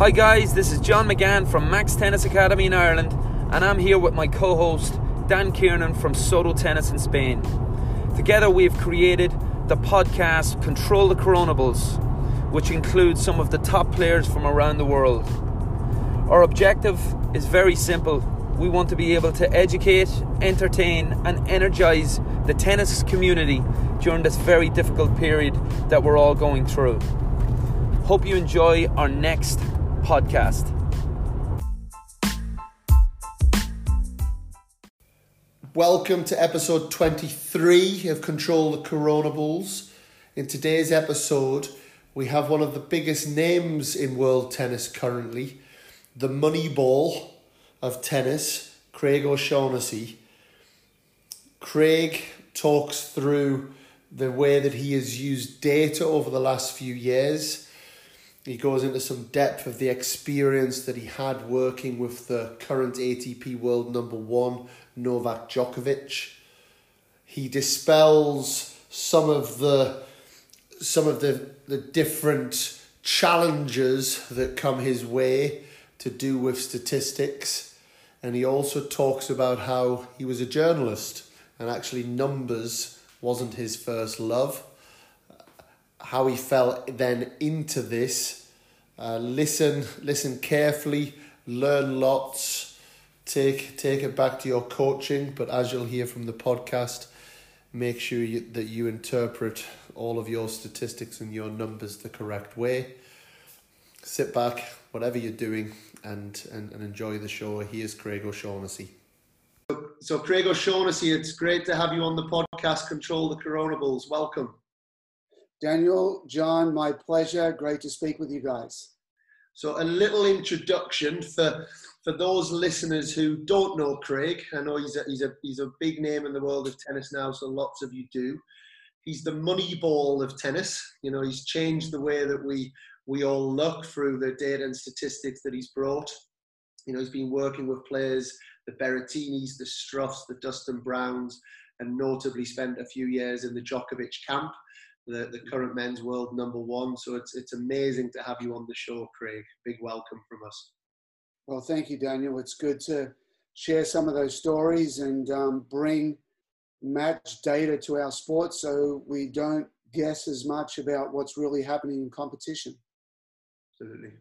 Hi, guys, this is John McGann from Max Tennis Academy in Ireland, and I'm here with my co host Dan Kiernan from Soto Tennis in Spain. Together, we have created the podcast Control the Controllables, which includes some of the top players from around the world. Our objective is very simple. We want to be able to educate, entertain, and energize the tennis community during this very difficult period that we're all going through. Hope you enjoy our next podcast. Welcome to episode 23 of Control the Controllables. In today's episode, we have one of the biggest names in world tennis currently, the money ball of tennis, Craig O'Shannessy. Craig talks through the way that he has used data over the last few years. He goes into some depth of the experience that he had working with the current ATP world number one, Novak Djokovic. He dispels some of the some of the, the different challenges that come his way to do with statistics. And he also talks about how he was a journalist and actually numbers wasn't his first love. How he fell then into this. Uh, listen, listen carefully, learn lots, take take it back to your coaching. But as you'll hear from the podcast, make sure you, that you interpret all of your statistics and your numbers the correct way. Sit back, whatever you're doing, and, and, and enjoy the show. Here's Craig O'Shannessy. So, Craig O'Shannessy, it's great to have you on the podcast, Control the Controllables. Welcome. Daniel, John, my pleasure. Great to speak with you guys. So, a little introduction for for those listeners who don't know Craig. I know he's a, he's a he's a big name in the world of tennis now, so lots of you do. He's the money ball of tennis. You know, he's changed the way that we we all look through the data and statistics that he's brought. You know, he's been working with players, the Berrettinis, the Struffs, the Dustin Browns, and notably spent a few years in the Djokovic camp, the, the current men's world number one. So it's, it's amazing to have you on the show, Craig. Big welcome from us. Well, thank you, Daniel. It's good to share some of those stories and um, bring match data to our sport so we don't guess as much about what's really happening in competition. Absolutely.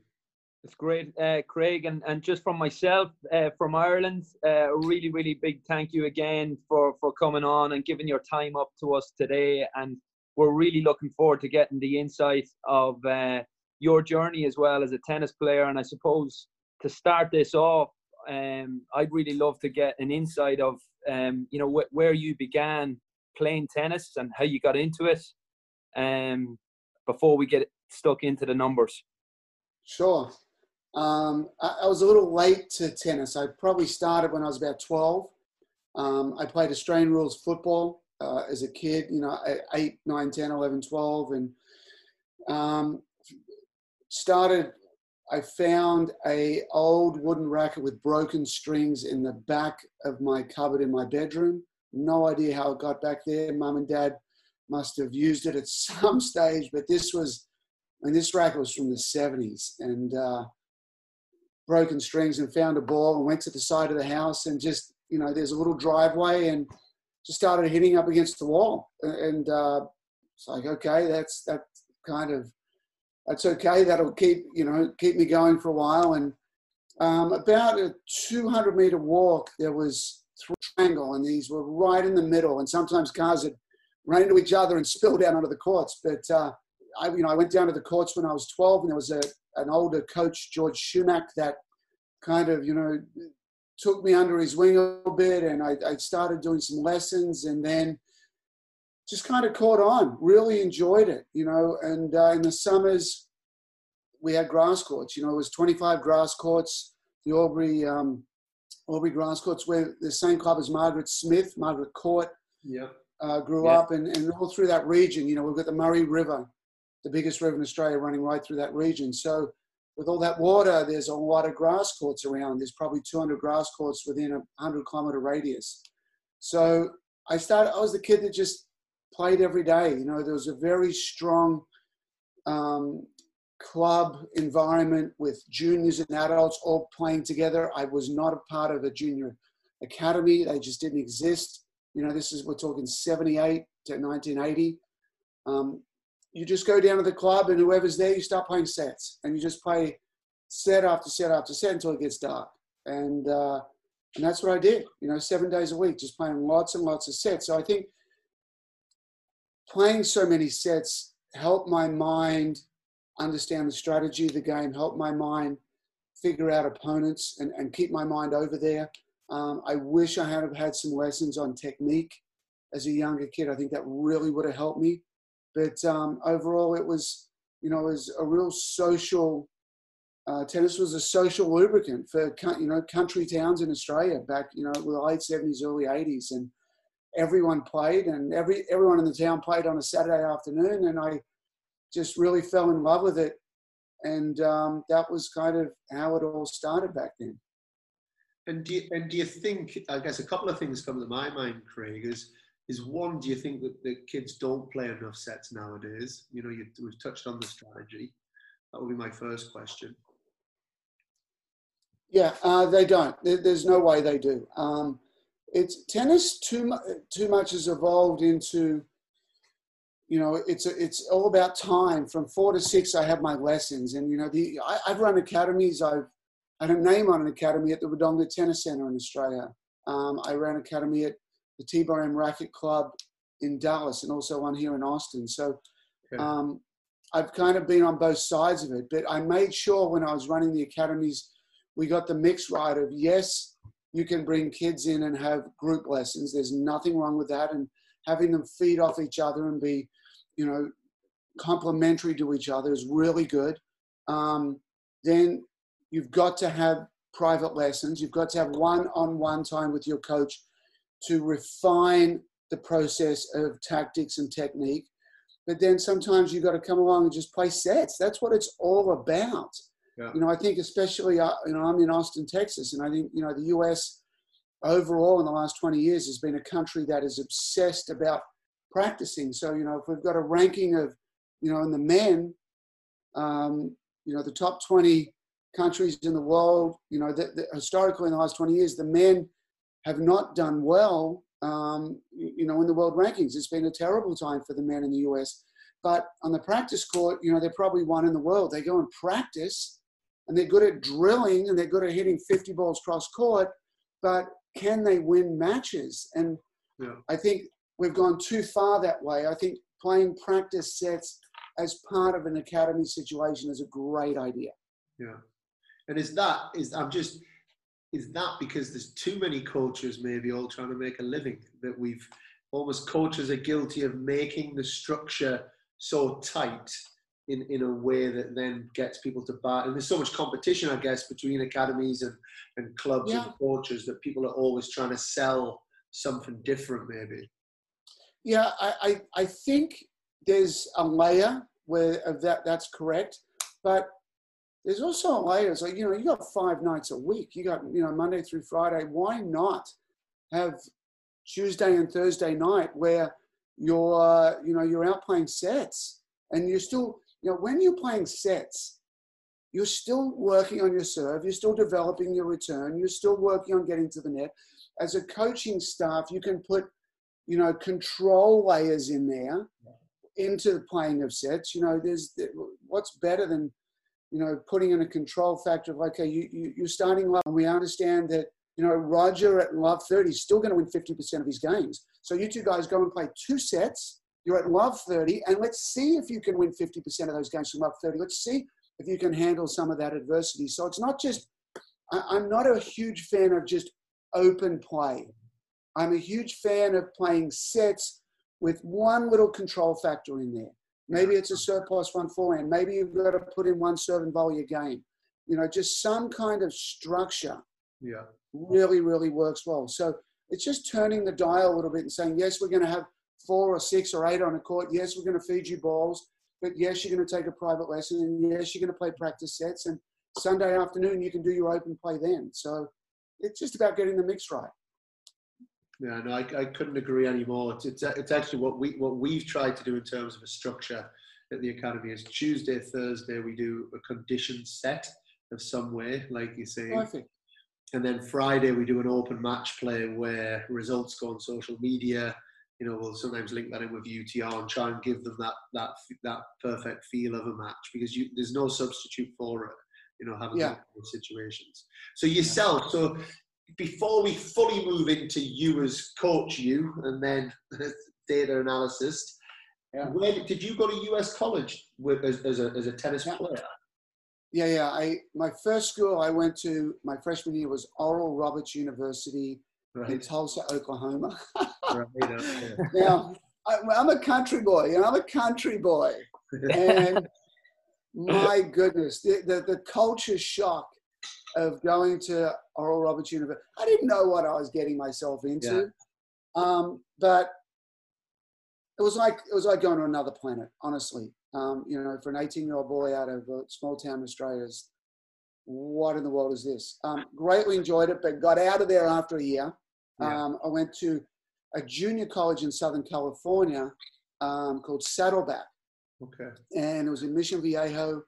That's great, uh, Craig. And, and just from myself, uh, from Ireland, uh, really, really big thank you again for, for coming on and giving your time up to us today. And we're really looking forward to getting the insight of uh, your journey as well as a tennis player. And I suppose to start this off, um, I'd really love to get an insight of, um, you know, wh- where you began playing tennis and how you got into it um, before we get stuck into the numbers. Sure. Um, I, I, was a little late to tennis. I probably started when I was about 12. Um, I played Australian rules football uh, as a kid, you know, 8, 9, 10, 11, 12. And um, started, I found a old wooden racket with broken strings in the back of my cupboard in my bedroom. No idea how it got back there. Mum and dad must have used it at some stage, but this was, and this racket was from the 70s. And, uh, broken strings and found a ball and went to the side of the house and just you know there's a little driveway and just started hitting up against the wall. And uh, it's like okay that's that kind of that's okay. That'll keep you know keep me going for a while. And um, about a 200 meter walk there was triangle and these were right in the middle. And sometimes cars had run into each other and spilled out onto the courts. But uh, I, you know, I went down to the courts when I was 12, and there was a, an older coach, George Schumack, that kind of, you know, took me under his wing a little bit, and I, I started doing some lessons, and then just kind of caught on. Really enjoyed it, you know. And uh, in the summers, we had grass courts. You know, it was 25 grass courts. The Aubrey um, Albury grass courts, where the same club as Margaret Smith, Margaret Court, yeah. uh, grew yeah. up, and, and all through that region. You know, we've got the Murray River, the biggest river in Australia running right through that region. So with all that water, there's a lot of grass courts around. There's probably 200 grass courts within a 100 kilometer radius. So I started, I was the kid that just played every day. You know, there was a very strong um, club environment with juniors and adults all playing together. I was not a part of a junior academy. They just didn't exist. You know, this is, we're talking 78 to 1980. Um, you just go down to the club and whoever's there, you start playing sets and you just play set after set after set until it gets dark. And, uh, and that's what I did, you know, seven days a week, just playing lots and lots of sets. So I think playing so many sets helped my mind understand the strategy of the game, helped my mind figure out opponents and, and keep my mind over there. Um, I wish I had have had some lessons on technique as a younger kid. I think that really would have helped me. But um, overall, it was, you know, it was a real social. Uh, tennis was a social lubricant for you know country towns in Australia back you know the late seventies, early eighties, and everyone played, and every everyone in the town played on a Saturday afternoon, and I just really fell in love with it, and um, that was kind of how it all started back then. And do you, and do you think? I guess a couple of things come to my mind, Craig. Is is one? Do you think that the kids don't play enough sets nowadays? You know, you, we've touched on the strategy. That would be my first question. Yeah, uh, they don't. there's no way they do. Um, it's tennis too much. Too much has evolved into you know, it's a, it's all about time. From four to six, I have my lessons, and you know, the I, have run academies. I've I had a name on an academy at the Wodonga Tennis Centre in Australia. Um, I ran academy at the T-Bar Racket Club in Dallas, and also one here in Austin. So, um, I've kind of been on both sides of it. But I made sure when I was running the academies, we got the mix right of yes, you can bring kids in and have group lessons. There's nothing wrong with that, and having them feed off each other and be you know, complementary to each other is really good. Um, then you've got to have private lessons. You've got to have one-on-one time with your coach to refine the process of tactics and technique. But then sometimes you've got to come along and just play sets. That's what it's all about. Yeah. You know, I think especially, uh, you know, I'm in Austin, Texas, and I think, you know, the US overall in the last 20 years has been a country that is obsessed about practicing. So, you know, if we've got a ranking of, you know, in the men, um, you know, the top 20 countries in the world, you know, the, the, historically in the last 20 years, the men have not done well, um, you know, in the world rankings. It's been a terrible time for the men in the US. But on the practice court, you know, they're probably one in the world. They go and practice and they're good at drilling and they're good at hitting 50 balls cross court, but can they win matches? And yeah. I think we've gone too far that way. I think playing practice sets as part of an academy situation is a great idea. Yeah. And is that is I'm just is that because there's too many coaches maybe all trying to make a living that we've almost coaches are guilty of making the structure so tight in, in a way that then gets people to buy and there's so much competition I guess between academies and, and clubs yeah. and coaches that people are always trying to sell something different maybe. Yeah, I, I, I think there's a layer where uh, that that's correct, but there's also a layer. It's like you know, you got five nights a week. You got you know Monday through Friday. Why not have Tuesday and Thursday night where you're uh, you know you're out playing sets and you're still you know when you're playing sets you're still working on your serve you're still developing your return you're still working on getting to the net as a coaching staff you can put you know, control layers in there into the playing of sets. You know, there's what's better than, you know, putting in a control factor of, okay, you, you, you're starting low. And we understand that, you know, Roger at love 30 is still going to win 50% of his games. So you two guys go and play two sets. You're at love 30, and let's see if you can win 50% of those games from love 30. Let's see if you can handle some of that adversity. So it's not just, I'm not a huge fan of just open play. I'm a huge fan of playing sets with one little control factor in there. Maybe it's a serve plus one forehand. Maybe you've got to put in one serve and volley a game. You know, just some kind of structure. Yeah. Really, really works well. So it's just turning the dial a little bit and saying, yes, we're going to have four or six or eight on a court. Yes, we're going to feed you balls. But yes, you're going to take a private lesson. And yes, you're going to play practice sets. And Sunday afternoon, you can do your open play then. So it's just about getting the mix right. Yeah, no, I, I couldn't agree anymore. It's, it's, it's actually what we what we've tried to do in terms of a structure at the academy is Tuesday, Thursday we do a condition set of some way, like you say. Perfect. And then Friday we do an open match play where results go on social media. You know, we'll sometimes link that in with UTR and try and give them that that that perfect feel of a match because you, there's no substitute for it. You know, having Yeah. those situations. So yourself, so before we fully move into you as coach, you and then data analysis, Yeah. where did, you go to US college with, as, as, a, as a tennis Yeah. player? Yeah, yeah. I my first school I went to my freshman year was Oral Roberts University in Tulsa, Oklahoma. right, yeah. now I, I'm a country boy, and I'm a country boy, and my goodness, the, the the culture shock of going to Oral Roberts University. I didn't know what I was getting myself into, um, but it was like it was like going to another planet. Honestly, um, you know, for an 18 year old boy out of a small town in Australia, is what in the world is this? Um, greatly enjoyed it, but got out of there after a year. Yeah. Um, I went to a junior college in Southern California um, called Saddleback, okay. and it was in Mission Viejo.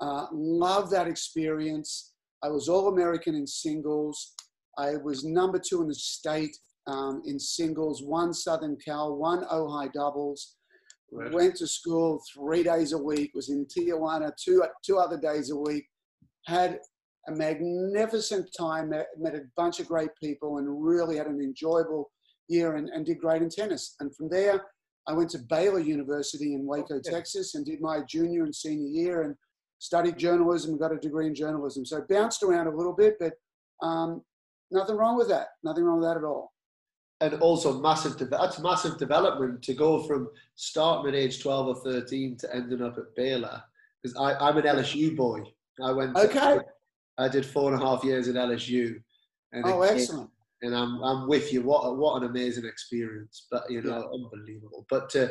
Uh, loved that experience. I was All American in singles. I was number two in the state um, in singles, one Southern Cal, one Ojai doubles. Right. Went to school three days a week, was in Tijuana two, two other days a week. Had a magnificent time, met, met a bunch of great people, and really had an enjoyable year and, and did great in tennis. And from there, I went to Baylor University in Waco, Okay. Texas, and did my junior and senior year and studied journalism got a degree in journalism. So bounced around a little bit, but um, nothing wrong with that. Nothing wrong with that at all. and also massive de- that's massive development to go from starting at age 12 or 13 to ending up at Baylor because I'm an LSU boy I went to- Okay. I did four and a half years at LSU and Oh, again- excellent. and I'm, I'm with you what, what an amazing experience but you know unbelievable but to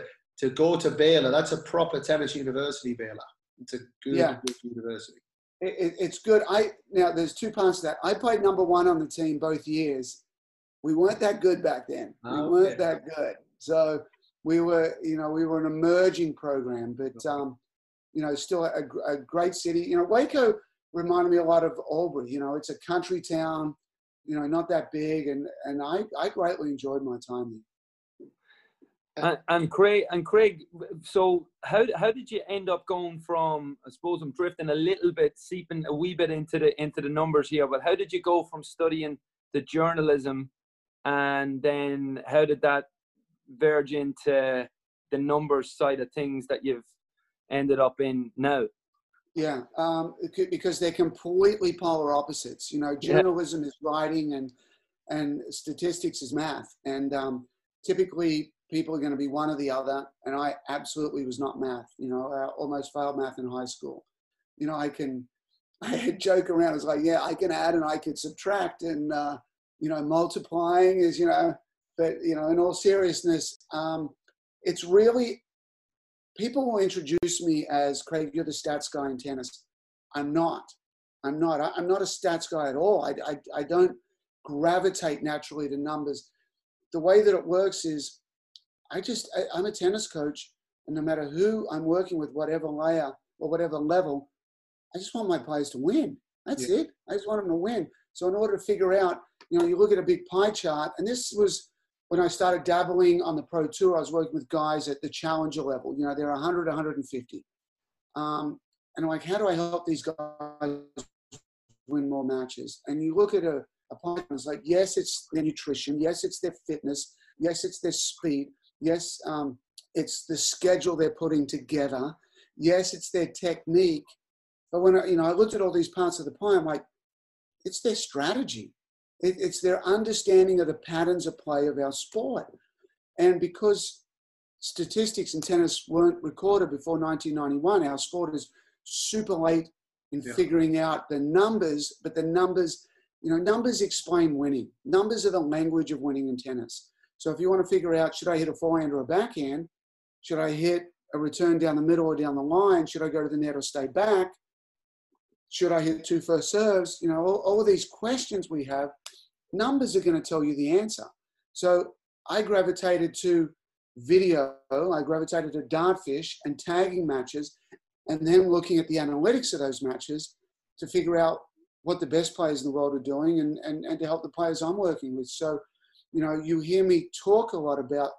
to go to Baylor that's a proper tennis university Baylor it's a good, Yeah. good university It, it, it's good. I now there's two parts to that. I played number one on the team both years. We weren't that good back then. We Oh, weren't that good. So we were, you know, we were an emerging program, but um, you know, still a, a great city. You know, Waco reminded me a lot of Albury. You know, it's a country town. You know, not that big, and and I I greatly enjoyed my time there. And, and Craig, and Craig, so how how did you end up going from? I suppose I'm drifting a little bit, seeping a wee bit into the into the numbers here. But how did you go from studying the journalism, and then how did that verge into the numbers side of things that you've ended up in now? Yeah, um, could- because they're completely polar opposites. You know, Yeah. journalism is writing, and and statistics is math. And um, typically, people are going to be one or the other. And I absolutely was not math. You know, I almost failed math in high school. You know, I can I joke around. It's like, yeah, I can add and I can subtract, and uh, you know, multiplying is you know, but you know, in all seriousness, um, it's really people will introduce me as Craig, you're the stats guy in tennis. I'm not. I'm not. I- I'm not a stats guy at all. I, I, I don't gravitate naturally to numbers. The way that it works is I just, I, I'm a tennis coach, and no matter who I'm working with, whatever layer or whatever level, I just want my players to win. That's Yeah. it. I just want them to win. So in order to figure out, you know, you look at a big pie chart, and this was when I started dabbling on the pro tour. I was working with guys at the challenger level. You know, they're 100, 150. Um, and I'm like, how do I help these guys win more matches? And you look at a, a pie it's like, yes, it's their nutrition. Yes, it's their fitness. Yes, it's their speed. Yes, um, it's the schedule they're putting together. Yes, it's their technique. But when I, you know, I looked at all these parts of the pie, I'm like, it's their strategy. It, it's their understanding of the patterns of play of our sport. And because statistics in tennis weren't recorded before 1991, our sport is super late in Yeah. figuring out the numbers, but the numbers, you know, numbers explain winning. Numbers are the language of winning in tennis. So if you want to figure out, should I hit a forehand or a backhand? Should I hit a return down the middle or down the line? Should I go to the net or stay back? Should I hit two first serves? You know, all, all of these questions we have, numbers are going to tell you the answer. So I gravitated to video. I gravitated to dartfish and tagging matches, and then looking at the analytics of those matches to figure out what the best players in the world are doing and, and, and to help the players I'm working with. So, you know, you hear me talk a lot about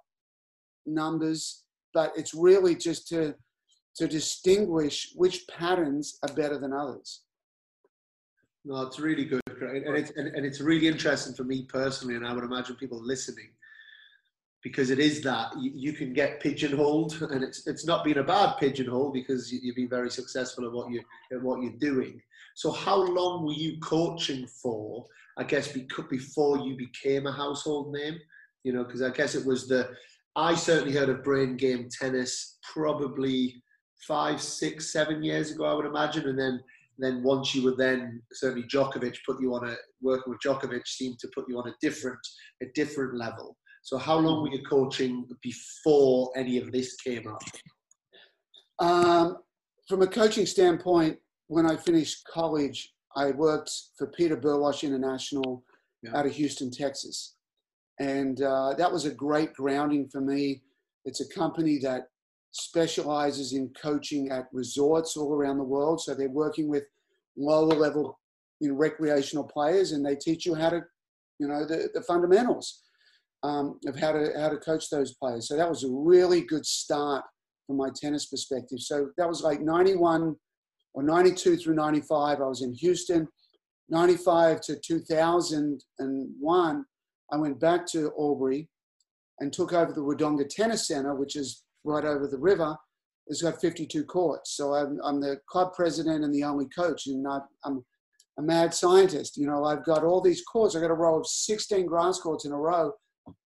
numbers, but it's really just to to distinguish which patterns are better than others. No, it's really good, and it's and, and it's really interesting for me personally, and I would imagine people listening, because it is that you, can get pigeonholed, and it's it's not been a bad pigeonhole because you, have been very successful at what you at what you're doing. So, how long were you coaching for? I guess before you became a household name, you know, because I guess it was the I certainly heard of brain game tennis probably five, six, seven years ago, I would imagine. And then, then once you were then certainly Djokovic put you on a working with Djokovic seemed to put you on a different, a different level. So how long were you coaching before any of this came up? Um, from a coaching standpoint, when I finished college, I worked for Peter Burwash International yeah. out of Houston, Texas. And uh, that was a great grounding for me. It's a company that specializes in coaching at resorts all around the world. So they're working with lower level you know, recreational players and they teach you how to, you know, the, the fundamentals um, of how to, how to coach those players. So that was a really good start from my tennis perspective. So that was like 91 or 92 through 95. I was in Houston. 95 to 2001, I went back to Albury and took over the Wodonga Tennis Center, which is right over the river. It's got 52 courts. So I'm, I'm the club president and the only coach, and I'm a mad scientist. You know, I've got all these courts. I've got a row of 16 grass courts in a row.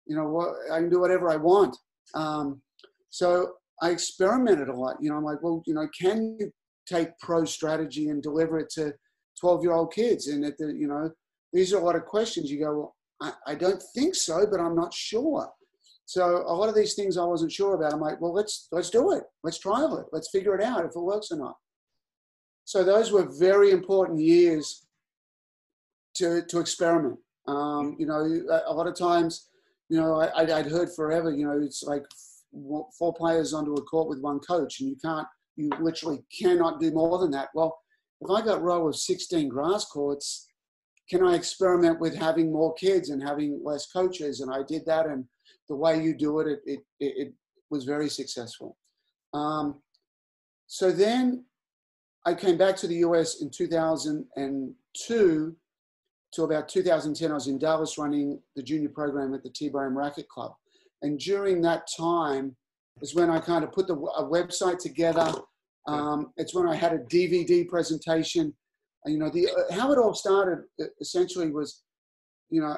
You know, I can do whatever I want. Um, so I experimented a lot. You know, I'm like, well, you know, can you take pro strategy and deliver it to 12 year old kids? And at the, you know, these are a lot of questions. You go, well, I, I don't think so, but I'm not sure. So a lot of these things I wasn't sure about. I'm like, well, let's let's do it. Let's trial it. Let's figure it out if it works or not. So those were very important years to to experiment. Um, you know, a lot of times, you know, I, I'd heard forever. You know, it's like four players onto a court with one coach, and you can't, you literally cannot do more than that. Well, if I got row of 16 grass courts, can I experiment with having more kids and having less coaches? And I did that, and the way you do it, it, it, it was very successful. Um, so then I came back to the US in 2002 to about 2010. I was in Dallas running the junior program at the T-Bone Racket Club. And during that time is when I kind of put the a website together. Um, it's when I had a DVD presentation. You know, the, uh, how it all started essentially was, you know,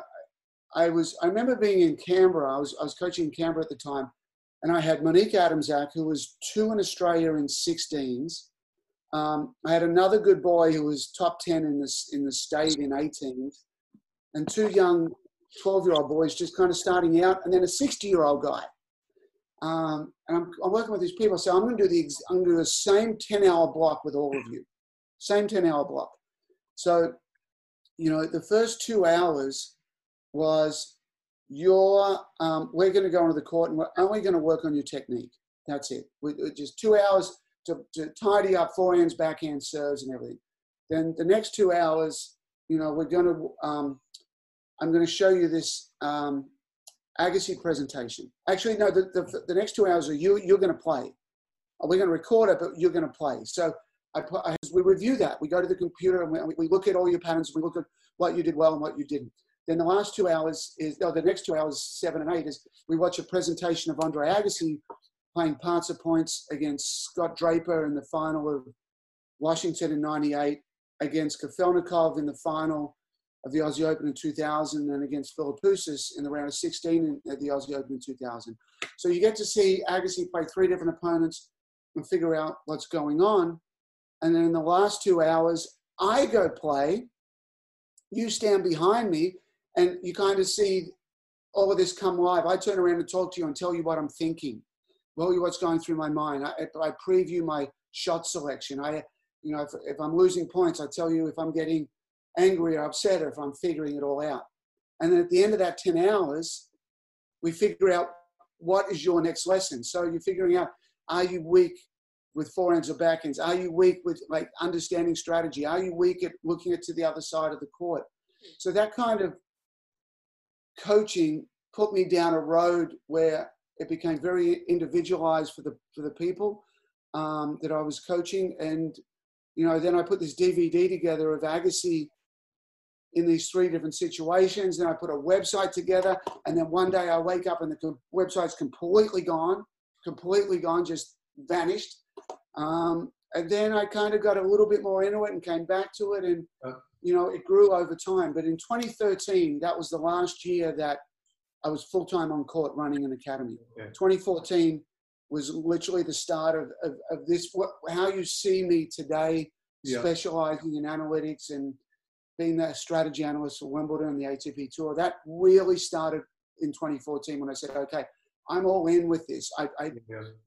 I was I remember being in Canberra. I was I was coaching in Canberra at the time, and I had Monique Adamczak, who was two in Australia in 16s. Um, I had another good boy who was top 10 in this in the state in 18s, and two young 12 year old boys just kind of starting out, and then a 60 year old guy. Um, and I'm, I'm, working with these people, so I'm going to do the I'm going to do the same 10 hour block with all of you, same 10 hour block. So, you know, the first two hours was you're, um, we're going to go into the court and we're only going to work on your technique. That's it. We, just two hours to, to tidy up forehands, backhand serves, and everything. Then the next two hours, you know, we're going to, um, I'm going to show you this um, Agassi presentation. Actually, no, the, the, the, next two hours are you, you're going to play. We're going to record it, but you're going to play. So I, I, we review that. We go to the computer and we, we look at all your patterns. We look at what you did well and what you didn't. Then the last two hours is, oh, the next two hours, seven and eight, is we watch a presentation of Andre Agassi playing parts of points against Scott Draper in the final of Washington in 98, against Kafelnikov in the final of the Aussie Open in 2000, and against Philippoussis in the round of 16 at the Aussie Open in 2000. So you get to see Agassi play three different opponents and figure out what's going on. And then in the last two hours, I go play, you stand behind me, and you kind of see all of this come live. I turn around and talk to you and tell you what I'm thinking, tell you what's going through my mind. I, I preview my shot selection. I, you know, if, if I'm losing points, I tell you if I'm getting angry or upset or if I'm figuring it all out. And then at the end of that 10 hours, we figure out what is your next lesson? So you're figuring out, are you weak with forehands or backhands? Are you weak with like understanding strategy? Are you weak at looking at to the other side of the court? So that kind of coaching put me down a road where it became very individualized for the for the people um, that I was coaching, and you know, then I put this DVD together of Agassi in these three different situations. Then I put a website together, and then one day I wake up and the website's completely gone, completely gone, just vanished. Um, and then I kind of got a little bit more into it and came back to it, and you know, it grew over time. But in 2013, that was the last year that I was full time on court running an academy. 2014 was literally the start of, of, of this, what, how you see me today, yeah. specializing in analytics and being the strategy analyst for Wimbledon and the ATP Tour. That really started in 2014 when I said, okay, I'm all in with this. I, I,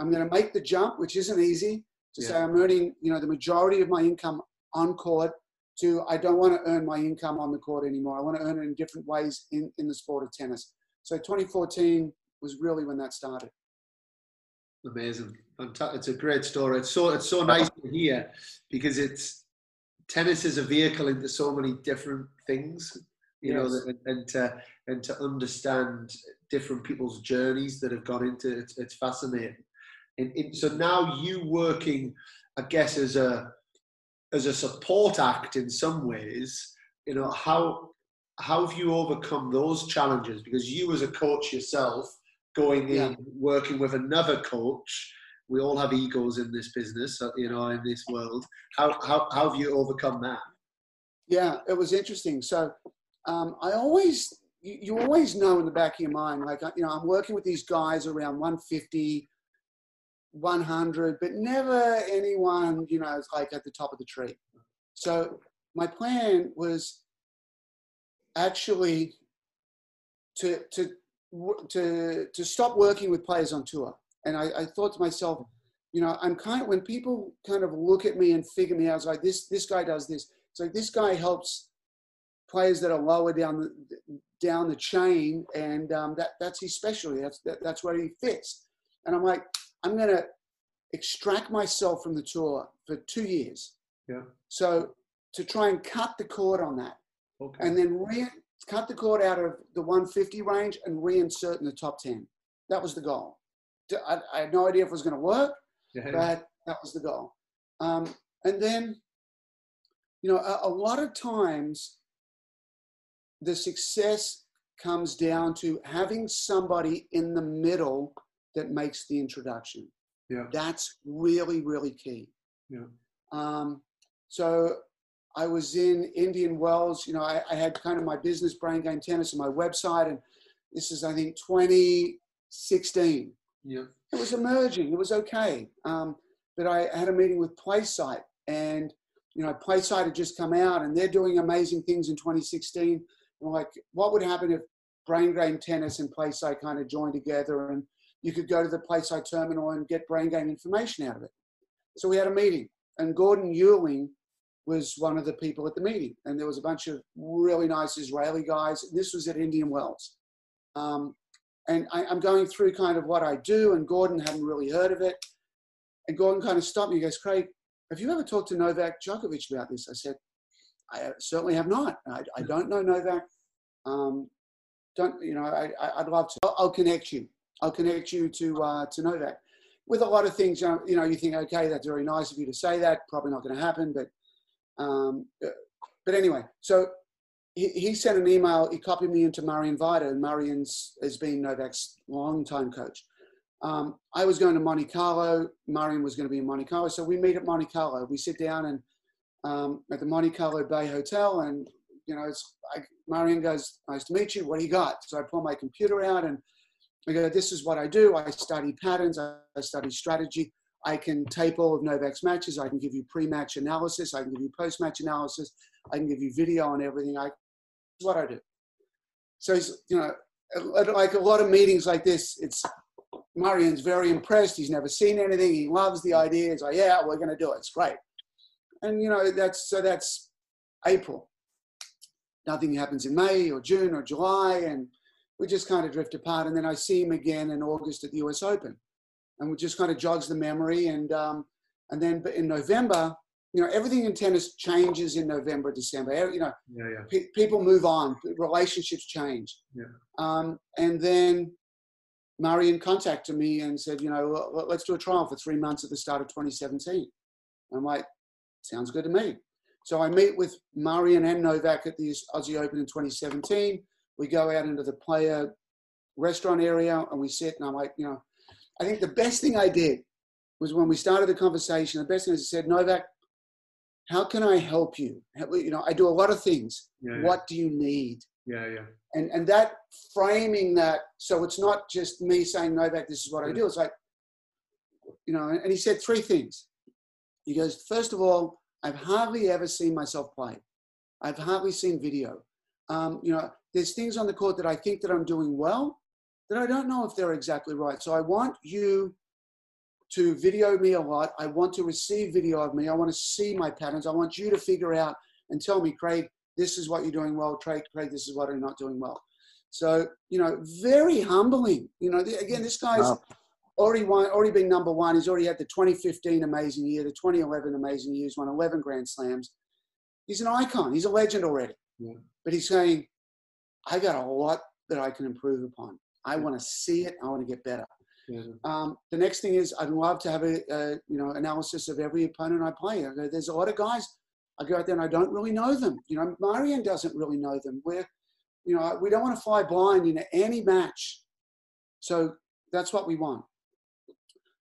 am going to make the jump, which isn't easy to yeah. say I'm earning, you know, the majority of my income on court to I don't want to earn my income on the court anymore. I want to earn it in different ways in, in the sport of tennis. So 2014 was really when that started. Amazing. It's a great story. It's so it's so nice to hear because it's tennis is a vehicle into so many different things, you yes. know, and, and, to and to understand different people's journeys that have gone into it. It's, it's fascinating. And, and so now you working, I guess, as a as a support act in some ways. You know how how have you overcome those challenges? Because you, as a coach yourself, going in, working with another coach. We all have egos in this business, uh, you know, in this world. How, how, how have you overcome that? Yeah, it was interesting. So um, I always, you, you, always know in the back of your mind, like, you know, I'm working with these guys around 150, 100, but never anyone, you know, is like at the top of the tree. So my plan was actually to, to to to stop working with players on tour. And I, I, thought to myself, you know, I'm kind of when people kind of look at me and figure me out, it's like this this guy does this. It's like this guy helps players that are lower down the down the chain, and um, that that's his specialty. That's that, that's where he fits. And I'm like, I'm gonna extract myself from the tour for two years. Yeah. So to try and cut the cord on that, okay. and then re- cut the cord out of the 150 range and reinsert in the top 10. That was the goal. I, I had no idea if it was going to work, yeah. but that was the goal. Um, and then, you know, a, a lot of times the success comes down to having somebody in the middle that makes the introduction. Yeah. That's really, really key. Yeah. Um, so I was in Indian Wells. You know, I, I, had kind of my business brain game tennis on my website, and this is I think 2016. Yeah, it was emerging. It was okay, um, but I had a meeting with PlaySight, and you know, PlaySight had just come out, and they're doing amazing things in 2016. I'm like, what would happen if Brain Game Tennis and PlaySight kind of joined together, and you could go to the PlaySight terminal and get Brain Game information out of it? So we had a meeting, and Gordon Uehling was one of the people at the meeting. And there was a bunch of really nice Israeli guys. This was at Indian Wells. Um, and I, am going through kind of what I do, and Gordon hadn't really heard of it. And Gordon kind of stopped me. He goes, Craig, have you ever talked to Novak Djokovic about this? I said, I certainly have not. I, I don't know Novak. Um, don't you know? I, would love to. I'll, I'll, connect you. I'll connect you to uh, to Novak. With a lot of things, you know, you know, you think, okay, that's very nice of you to say that. Probably not going to happen, but um, but anyway, so he, sent an email. He copied me into Marian Vajda, and Marian's has been Novak's long-time coach. Um, I was going to Monte Carlo. Marian was going to be in Monte Carlo, so we meet at Monte Carlo. We sit down and um, at the Monte Carlo Bay Hotel, and you know, it's Marian goes, "Nice to meet you. What do you got?" So I pull my computer out and I go, "This is what I do. I study patterns. I, I study strategy. I can tape all of Novak's matches. I can give you pre-match analysis. I can give you post-match analysis. I can give you video and everything. I, what I do. So he's, you know, like a lot of meetings like this, it's Marian's very impressed. He's never seen anything. He loves the idea. He's like, yeah, we're going to do it. It's great. And, you know, that's, so that's April. Nothing happens in May or June or July. And, we just kind of drift apart. And then I see him again in August at the US Open. And we just kind of jogs the memory. And, um, and then in November, you know, everything in tennis changes in November, December. You know, yeah, yeah. Pe- people move on, relationships change. Yeah. Um, and then Marian contacted me and said, you know, let's do a trial for three months at the start of 2017. I'm like, sounds good to me. So I meet with Marian and Novak at the Aussie Open in 2017. We go out into the player restaurant area and we sit and I'm like, you know, I think the best thing I did was when we started the conversation, the best thing is I said, Novak, how can I help you? You know, I do a lot of things. Yeah, what do you need? Yeah, yeah. And and that framing that, so it's not just me saying, Novak, this is what I do. It's like, you know, and he said three things. He goes, first of all, I've hardly ever seen myself play. I've hardly seen video. Um, you know, there's things on the court that I think that I'm doing well that I don't know if they're exactly right. So I want you to video me a lot. I want to receive video of me. I want to see my patterns. I want you to figure out and tell me, Craig, this is what you're doing well. Craig, Craig, this is what I'm not doing well. So, you know, very humbling. You know, again, this guy's wow. already won, already been number one. He's already had the 2015 amazing year, the 2011 amazing year. He's won 11 Grand Slams. He's an icon. He's a legend already. Yeah. But he's saying, I got a lot that I can improve upon. I want to see it. I want to get better. Um, the next thing is I'd love to have a, a, you know analysis of every opponent I play. There's a lot of guys. I go out there and I don't really know them. You know, Marian doesn't really know them. We're, you know, we don't want to fly blind in any match. So that's what we want.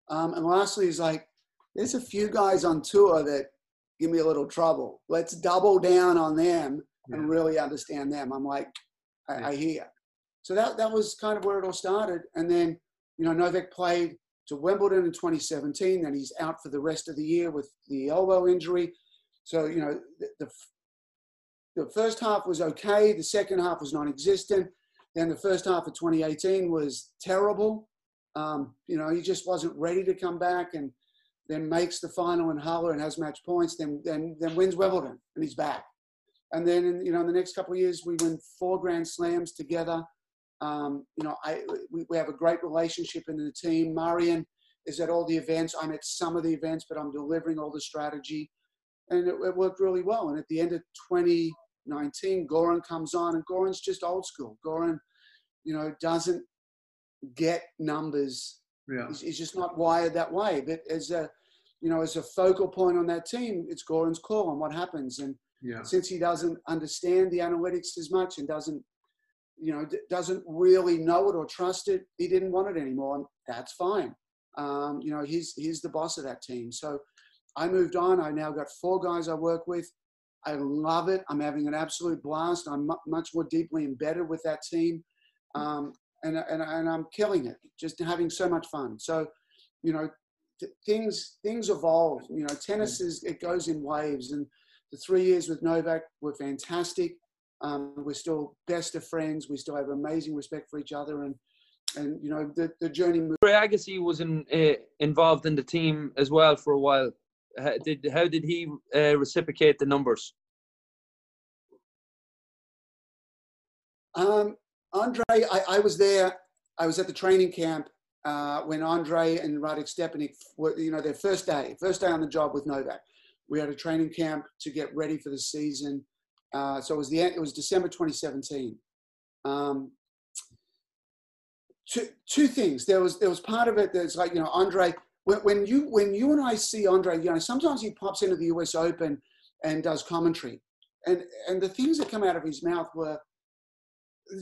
Um, and lastly is like, there's a few guys on tour that give me a little trouble. Let's double down on them yeah. and really understand them. I'm like, I, yeah. I hear. So that that was kind of where it all started. And then you know, Novak played to Wimbledon in 2017, and he's out for the rest of the year with the elbow injury. So, you know, the, the, the first half was okay, the second half was non existent. Then the first half of 2018 was terrible. Um, you know, he just wasn't ready to come back and then makes the final in Halle and has match points, then, then, then wins Wimbledon and he's back. And then, in, you know, in the next couple of years, we win four Grand Slams together. Um, you know, I, we, we have a great relationship in the team. Marian is at all the events. I'm at some of the events, but I'm delivering all the strategy. And it, it worked really well. And at the end of 2019, Goran comes on, and Goran's just old school. Goran, you know, doesn't get numbers. Yeah. He's, he's just not wired that way. But as a, you know, as a focal point on that team, it's Goran's call on what happens. And yeah. since he doesn't understand the analytics as much and doesn't you know, doesn't really know it or trust it, he didn't want it anymore. And that's fine. Um, you know, he's, he's the boss of that team. So I moved on. I now got four guys I work with. I love it. I'm having an absolute blast. I'm much more deeply embedded with that team. Um, and, and, and I'm killing it, just having so much fun. So, you know, th- things, things evolve, you know, tennis is, it goes in waves and the three years with Novak were fantastic. Um, we're still best of friends. We still have amazing respect for each other, and and you know the the journey. Moved. Agassi was in, uh, involved in the team as well for a while. How did how did he uh, reciprocate the numbers? Um, Andre, I, I, was there. I was at the training camp uh, when Andre and Radek Stepanek were, you know, their first day, first day on the job with Novak. We had a training camp to get ready for the season. Uh, so it was the it was December 2017. Um, two, two things. There was there was part of it that's like you know Andre. When, when you when you and I see Andre, you know sometimes he pops into the U.S. Open and does commentary, and and the things that come out of his mouth were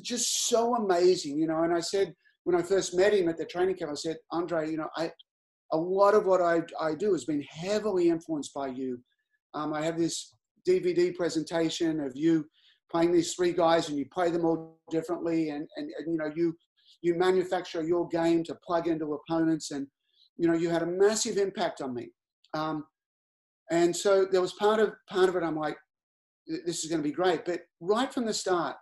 just so amazing, you know. And I said when I first met him at the training camp, I said, Andre, you know, I a lot of what I I do has been heavily influenced by you. Um, I have this DVD presentation of you playing these three guys and you play them all differently and, and, and you know you you manufacture your game to plug into opponents and you know you had a massive impact on me. Um, and so there was part of part of it i'm like this is going to be great. But right from the start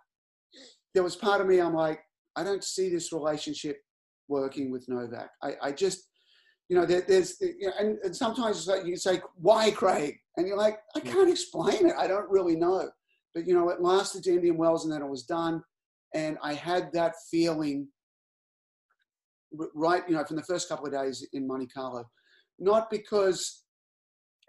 there was part of me i'm like i don't see this relationship working with novak. I, I just you know, there, there's, you know, and, and sometimes it's like you say, why Craig? And you're like, I hmm. can't explain it. I don't really know. But, you know, it lasted to Indian Wells and then it was done. and I had that feeling right, you know, from the first couple of days in Monte Carlo. Not because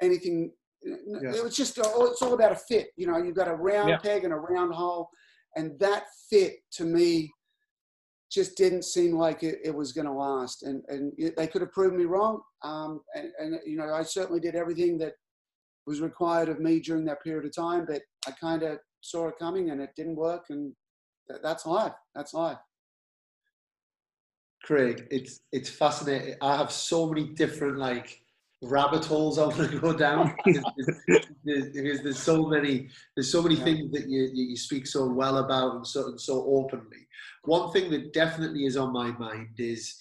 anything, yeah. it was just, oh, it's all about a fit. You know, you've got a round yeah. peg and a round hole. And that fit to me just didn't seem like it, it was going to last. And, and they could have proved me wrong. Um, and, and, you know, I certainly did everything that was required of me during that period of time, but I kind of saw it coming and it didn't work. And that's life. That's life. Craig, it's it's fascinating. I have so many different like rabbit holes I want to go down because there's so many there's so many yeah. things that you you speak so well about and so and so openly. One thing that definitely is on my mind is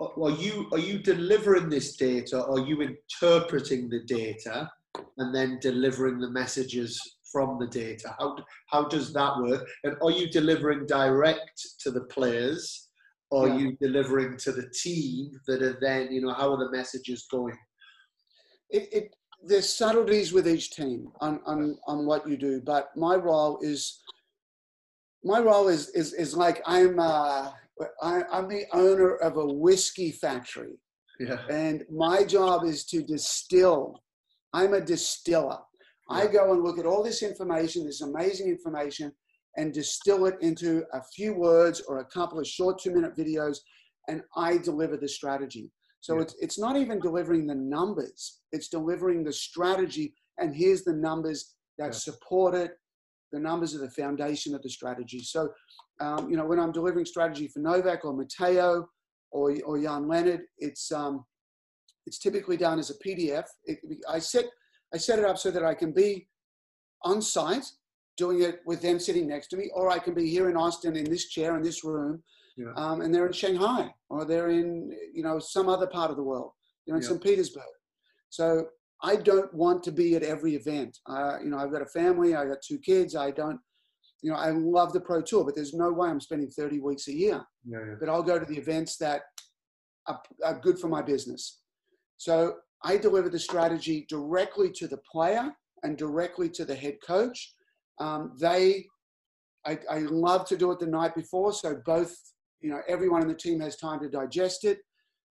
uh, are you are you delivering this data? Are you interpreting the data and then delivering the messages from the data? How how does that work? And are you delivering direct to the players? or yeah. you delivering to the team that are then you know how are the messages going it, it there's subtleties with each team on, on on what you do but my role is my role is is, is like i'm uh I, i'm the owner of a whiskey factory yeah. and my job is to distill i'm a distiller yeah. i go and look at all this information this amazing information and distill it into a few words or a couple of short two minute videos, and I deliver the strategy. So yeah. it's, it's not even delivering the numbers, it's delivering the strategy. And here's the numbers that support it. The numbers are the foundation of the strategy. So, um, you know, when I'm delivering strategy for Novak or Matteo or, or Jan-Lennard, it's, um, it's typically done as a PDF. It, I, set, I set it up so that I can be on site doing it with them sitting next to me, or I can be here in Austin in this chair in this room, yeah. um, and they're in Shanghai, or they're in you know some other part of the world, you know, in yeah. St. Petersburg. So I don't want to be at every event. Uh, you know, I've got a family, I've got two kids. I don't, you know, I love the pro tour, but there's no way I'm spending 30 weeks a year. Yeah, but I'll go to the events that are, are good for my business. So I deliver the strategy directly to the player and directly to the head coach um, they, I, I love to do it the night before, so both, you know, everyone in the team has time to digest it.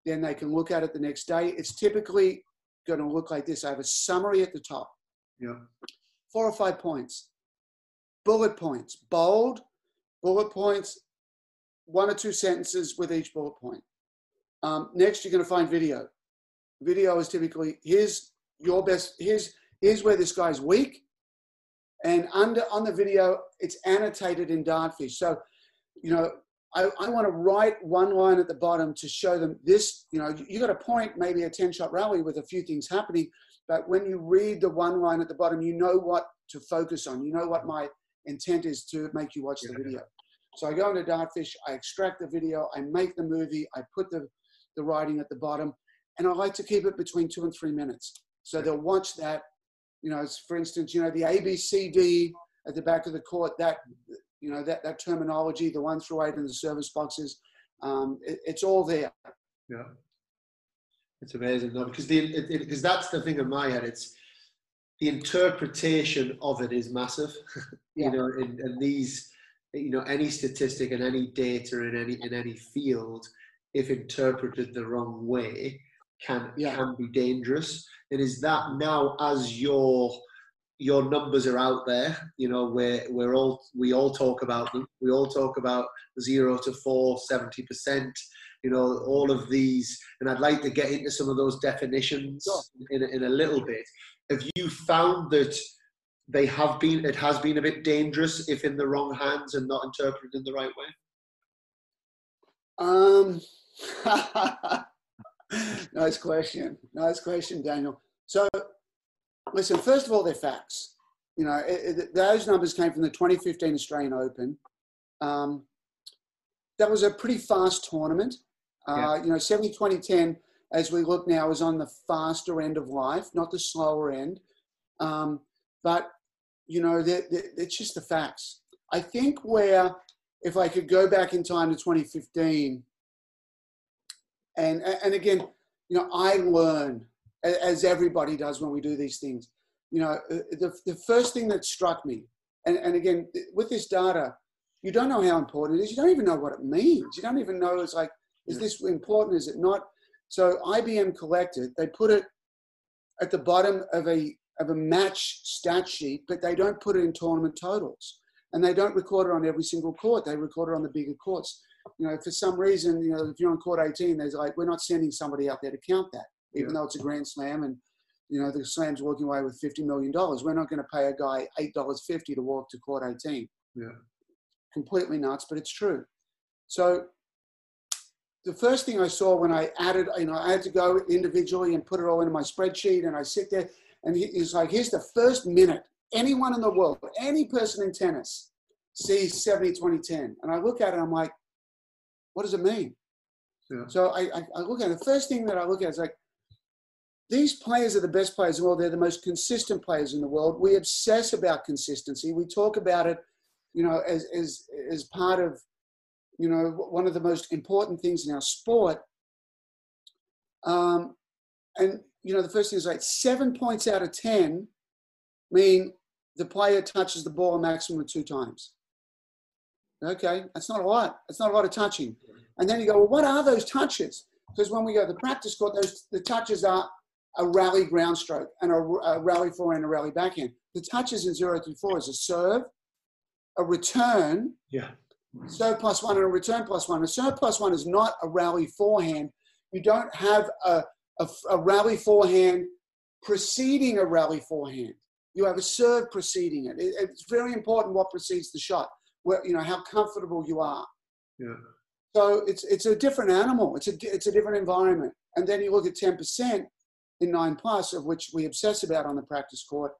Then they can look at it the next day. It's typically going to look like this. I have a summary at the top. Yeah. Four or five points. Bullet points, bold, bullet points, one or two sentences with each bullet point. Um, next, you're going to find video. Video is typically here's your best. Here's here's where this guy's weak. And under on the video, it's annotated in Dartfish. So, you know, I, I want to write one line at the bottom to show them this, you know, you got a point, maybe a 10 shot rally with a few things happening. But when you read the one line at the bottom, you know what to focus on. You know what my intent is to make you watch the video. So I go into Dartfish, I extract the video, I make the movie, I put the, the writing at the bottom, and I like to keep it between two and three minutes. So they'll watch that you know, for instance, you know, the ABCD at the back of the court, that, you know, that, that terminology, the one through eight in the service boxes, um, it, it's all there. Yeah. It's amazing though, because the, because that's the thing in my head. It's the interpretation of it is massive, you yeah. know, and, and these, you know, any statistic and any data in any, in any field, if interpreted the wrong way, can yeah. can be dangerous. And is that now as your your numbers are out there, you know, we're we're all we all talk about them. We all talk about zero to four, 70 percent, you know, all of these. And I'd like to get into some of those definitions in, in a little bit. Have you found that they have been it has been a bit dangerous if in the wrong hands and not interpreted in the right way? Um nice question. Nice question, Daniel. So, listen, first of all, they're facts. You know, it, it, those numbers came from the 2015 Australian Open. Um, that was a pretty fast tournament. Uh, yeah. You know, 70 20 10, as we look now, is on the faster end of life, not the slower end. Um, but, you know, they're, they're, it's just the facts. I think where, if I could go back in time to 2015, and and again, you know, I learn as everybody does when we do these things. You know, uh, the, the first thing that struck me, and, and again, with this data, you don't know how important it is. You don't even know what it means. You don't even know it's like, is this important? Is it not? So IBM collected, they put it at the bottom of a of a match stat sheet, but they don't put it in tournament totals. And they don't record it on every single court. They record it on the bigger courts. You know, for some reason, you know, if you're on court 18, they're like, we're not sending somebody out there to count that, even yeah. though it's a grand slam and, you know, the slam's walking away with $50 million. We're not going to pay a guy $8.50 to walk to court 18. Yeah. Completely nuts, but it's true. So the first thing I saw when I added, you know, I had to go individually and put it all into my spreadsheet, and I sit there, and he's like, "Here's the first minute anyone in the world, any person in tennis, sees 70, 20, 10," and I look at it, and I'm like, "What does it mean?" Yeah. So I, I, I look at it. The first thing that I look at is like, these players are the best players in the world. They're the most consistent players in the world. We obsess about consistency. We talk about it, you know, as as as part of you know, one of the most important things in our sport. Um, and, you know, the first thing is like seven points out of 10 mean the player touches the ball a maximum of two times. Okay, that's not a lot. That's not a lot of touching. And then you go, well, what are those touches? Because when we go to the practice court, those the touches are a rally ground stroke and a, a rally forehand and a rally backhand. The touches in zero through four is a serve, a return, yeah, serve plus one and a return plus one. A serve plus one is not a rally forehand. You don't have a, a, a rally forehand preceding a rally forehand. You have a serve preceding it. it. It's very important what precedes the shot, where, you know, how comfortable you are. Yeah. So it's, it's a different animal. It's a, it's a different environment. And then you look at 10% in nine plus, of which we obsess about on the practice court.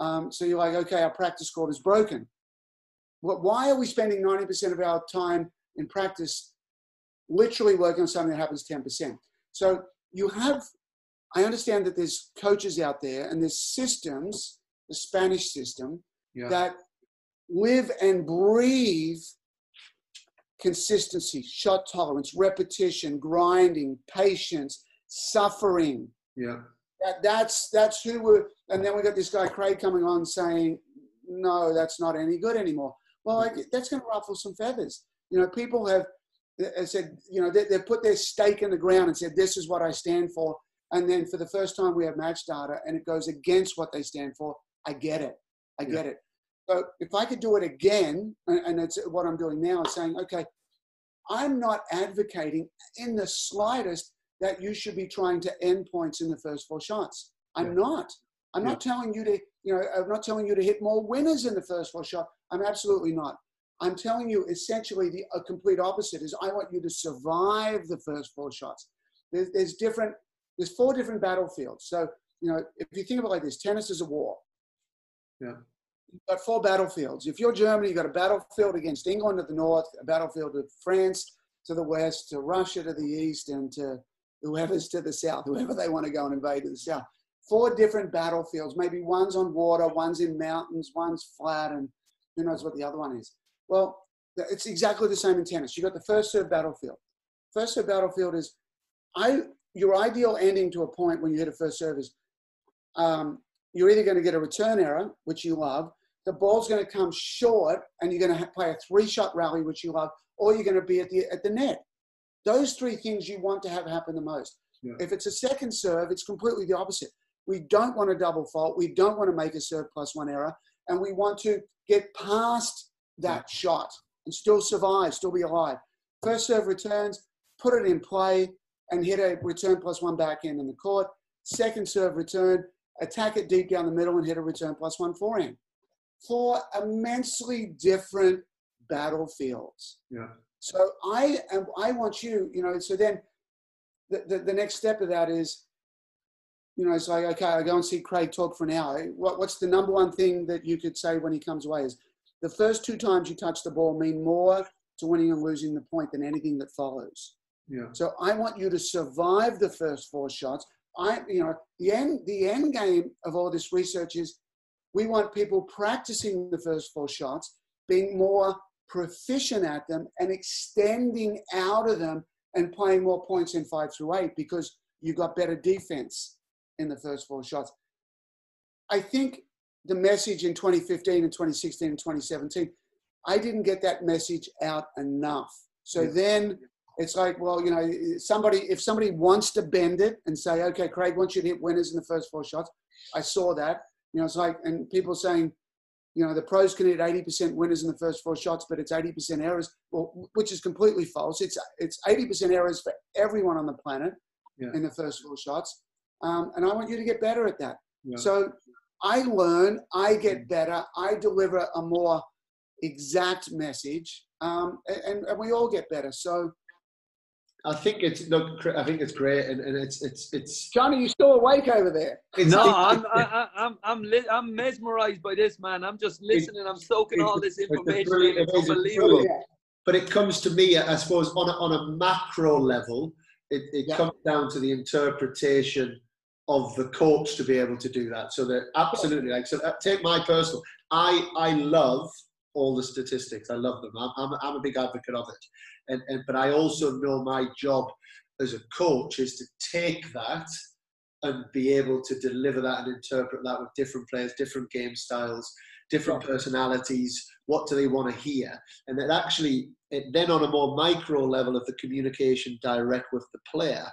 Um, so you're like, okay, our practice court is broken why are we spending 90% of our time in practice literally working on something that happens 10%? So you have, I understand that there's coaches out there and there's systems, the Spanish system, yeah. that live and breathe consistency, shot tolerance, repetition, grinding, patience, suffering. Yeah. That, that's that's who we're and then we got this guy Craig coming on saying, no, that's not any good anymore. Well, like, that's going to ruffle some feathers. You know, people have said, you know, they, they put their stake in the ground and said, this is what I stand for. And then for the first time, we have match data and it goes against what they stand for. I get it. I get yeah. it. So if I could do it again, and, and it's what I'm doing now, is saying, okay, I'm not advocating in the slightest that you should be trying to end points in the first four shots. I'm yeah. not. I'm yeah. not telling you to, you know, I'm not telling you to hit more winners in the first four shots. I'm absolutely not. I'm telling you essentially the a complete opposite is I want you to survive the first four shots. There's, there's different, there's four different battlefields. So, you know, if you think of it like this, tennis is a war. Yeah. You've got four battlefields. If you're Germany, you've got a battlefield against England to the north, a battlefield of France to the west, to Russia to the east, and to whoever's to the south, whoever they want to go and invade to the south. Four different battlefields. Maybe one's on water, one's in mountains, one's flat, and who knows what the other one is? Well, it's exactly the same in tennis. You got the first serve battlefield. First serve battlefield is I your ideal ending to a point when you hit a first serve is um, you're either going to get a return error, which you love, the ball's going to come short, and you're going to play a three-shot rally, which you love, or you're going to be at the at the net. Those three things you want to have happen the most. Yeah. If it's a second serve, it's completely the opposite. We don't want a double fault. We don't want to make a serve plus one error and we want to get past that shot and still survive, still be alive. First serve returns, put it in play, and hit a return plus one backhand in the court. Second serve return, attack it deep down the middle and hit a return plus one forehand. Four immensely different battlefields. Yeah. So I am, I want you, you know, so then the, the, the next step of that is you know, it's like, okay, I go and see Craig talk for an hour. What, what's the number one thing that you could say when he comes away is the first two times you touch the ball mean more to winning and losing the point than anything that follows. Yeah. So I want you to survive the first four shots. I, you know, the end, the end game of all this research is we want people practicing the first four shots, being more proficient at them and extending out of them and playing more points in five through eight because you've got better defense in the first four shots. I think the message in 2015 and 2016 and 2017, I didn't get that message out enough. So Yeah. then it's like, well, you know, somebody if somebody wants to bend it and say, okay, Craig wants you to hit winners in the first four shots. I saw that. You know, it's like, and people saying, you know, the pros can hit 80% winners in the first four shots, but it's 80% errors, well, which is completely false. It's it's 80% errors for everyone on the planet Yeah. in the first four shots. Um, and I want you to get better at that. Yeah. So I learn, I get better, I deliver a more exact message, um, and, and we all get better. So, I think it's look. I think it's great, and, and it's it's it's. Johnny, you still awake over there? it's No, it- I'm I, I- I'm I'm li- I'm mesmerized by this, man. I'm just listening. I'm soaking all this it's information. brilliant- in. It's it is unbelievable. brilliant- But it comes to me, I suppose, on a, on a macro level, it, it Yeah. comes down to the interpretation of the coach to be able to do that. So that absolutely, like, so uh, take my personal. I I love all the statistics. I love them. I'm I'm, I'm a big advocate of it, and and but I also know my job as a coach is to take that and be able to deliver that and interpret that with different players, different game styles, different personalities. What do they want to hear? And that actually, it, then on a more micro level of the communication direct with the player,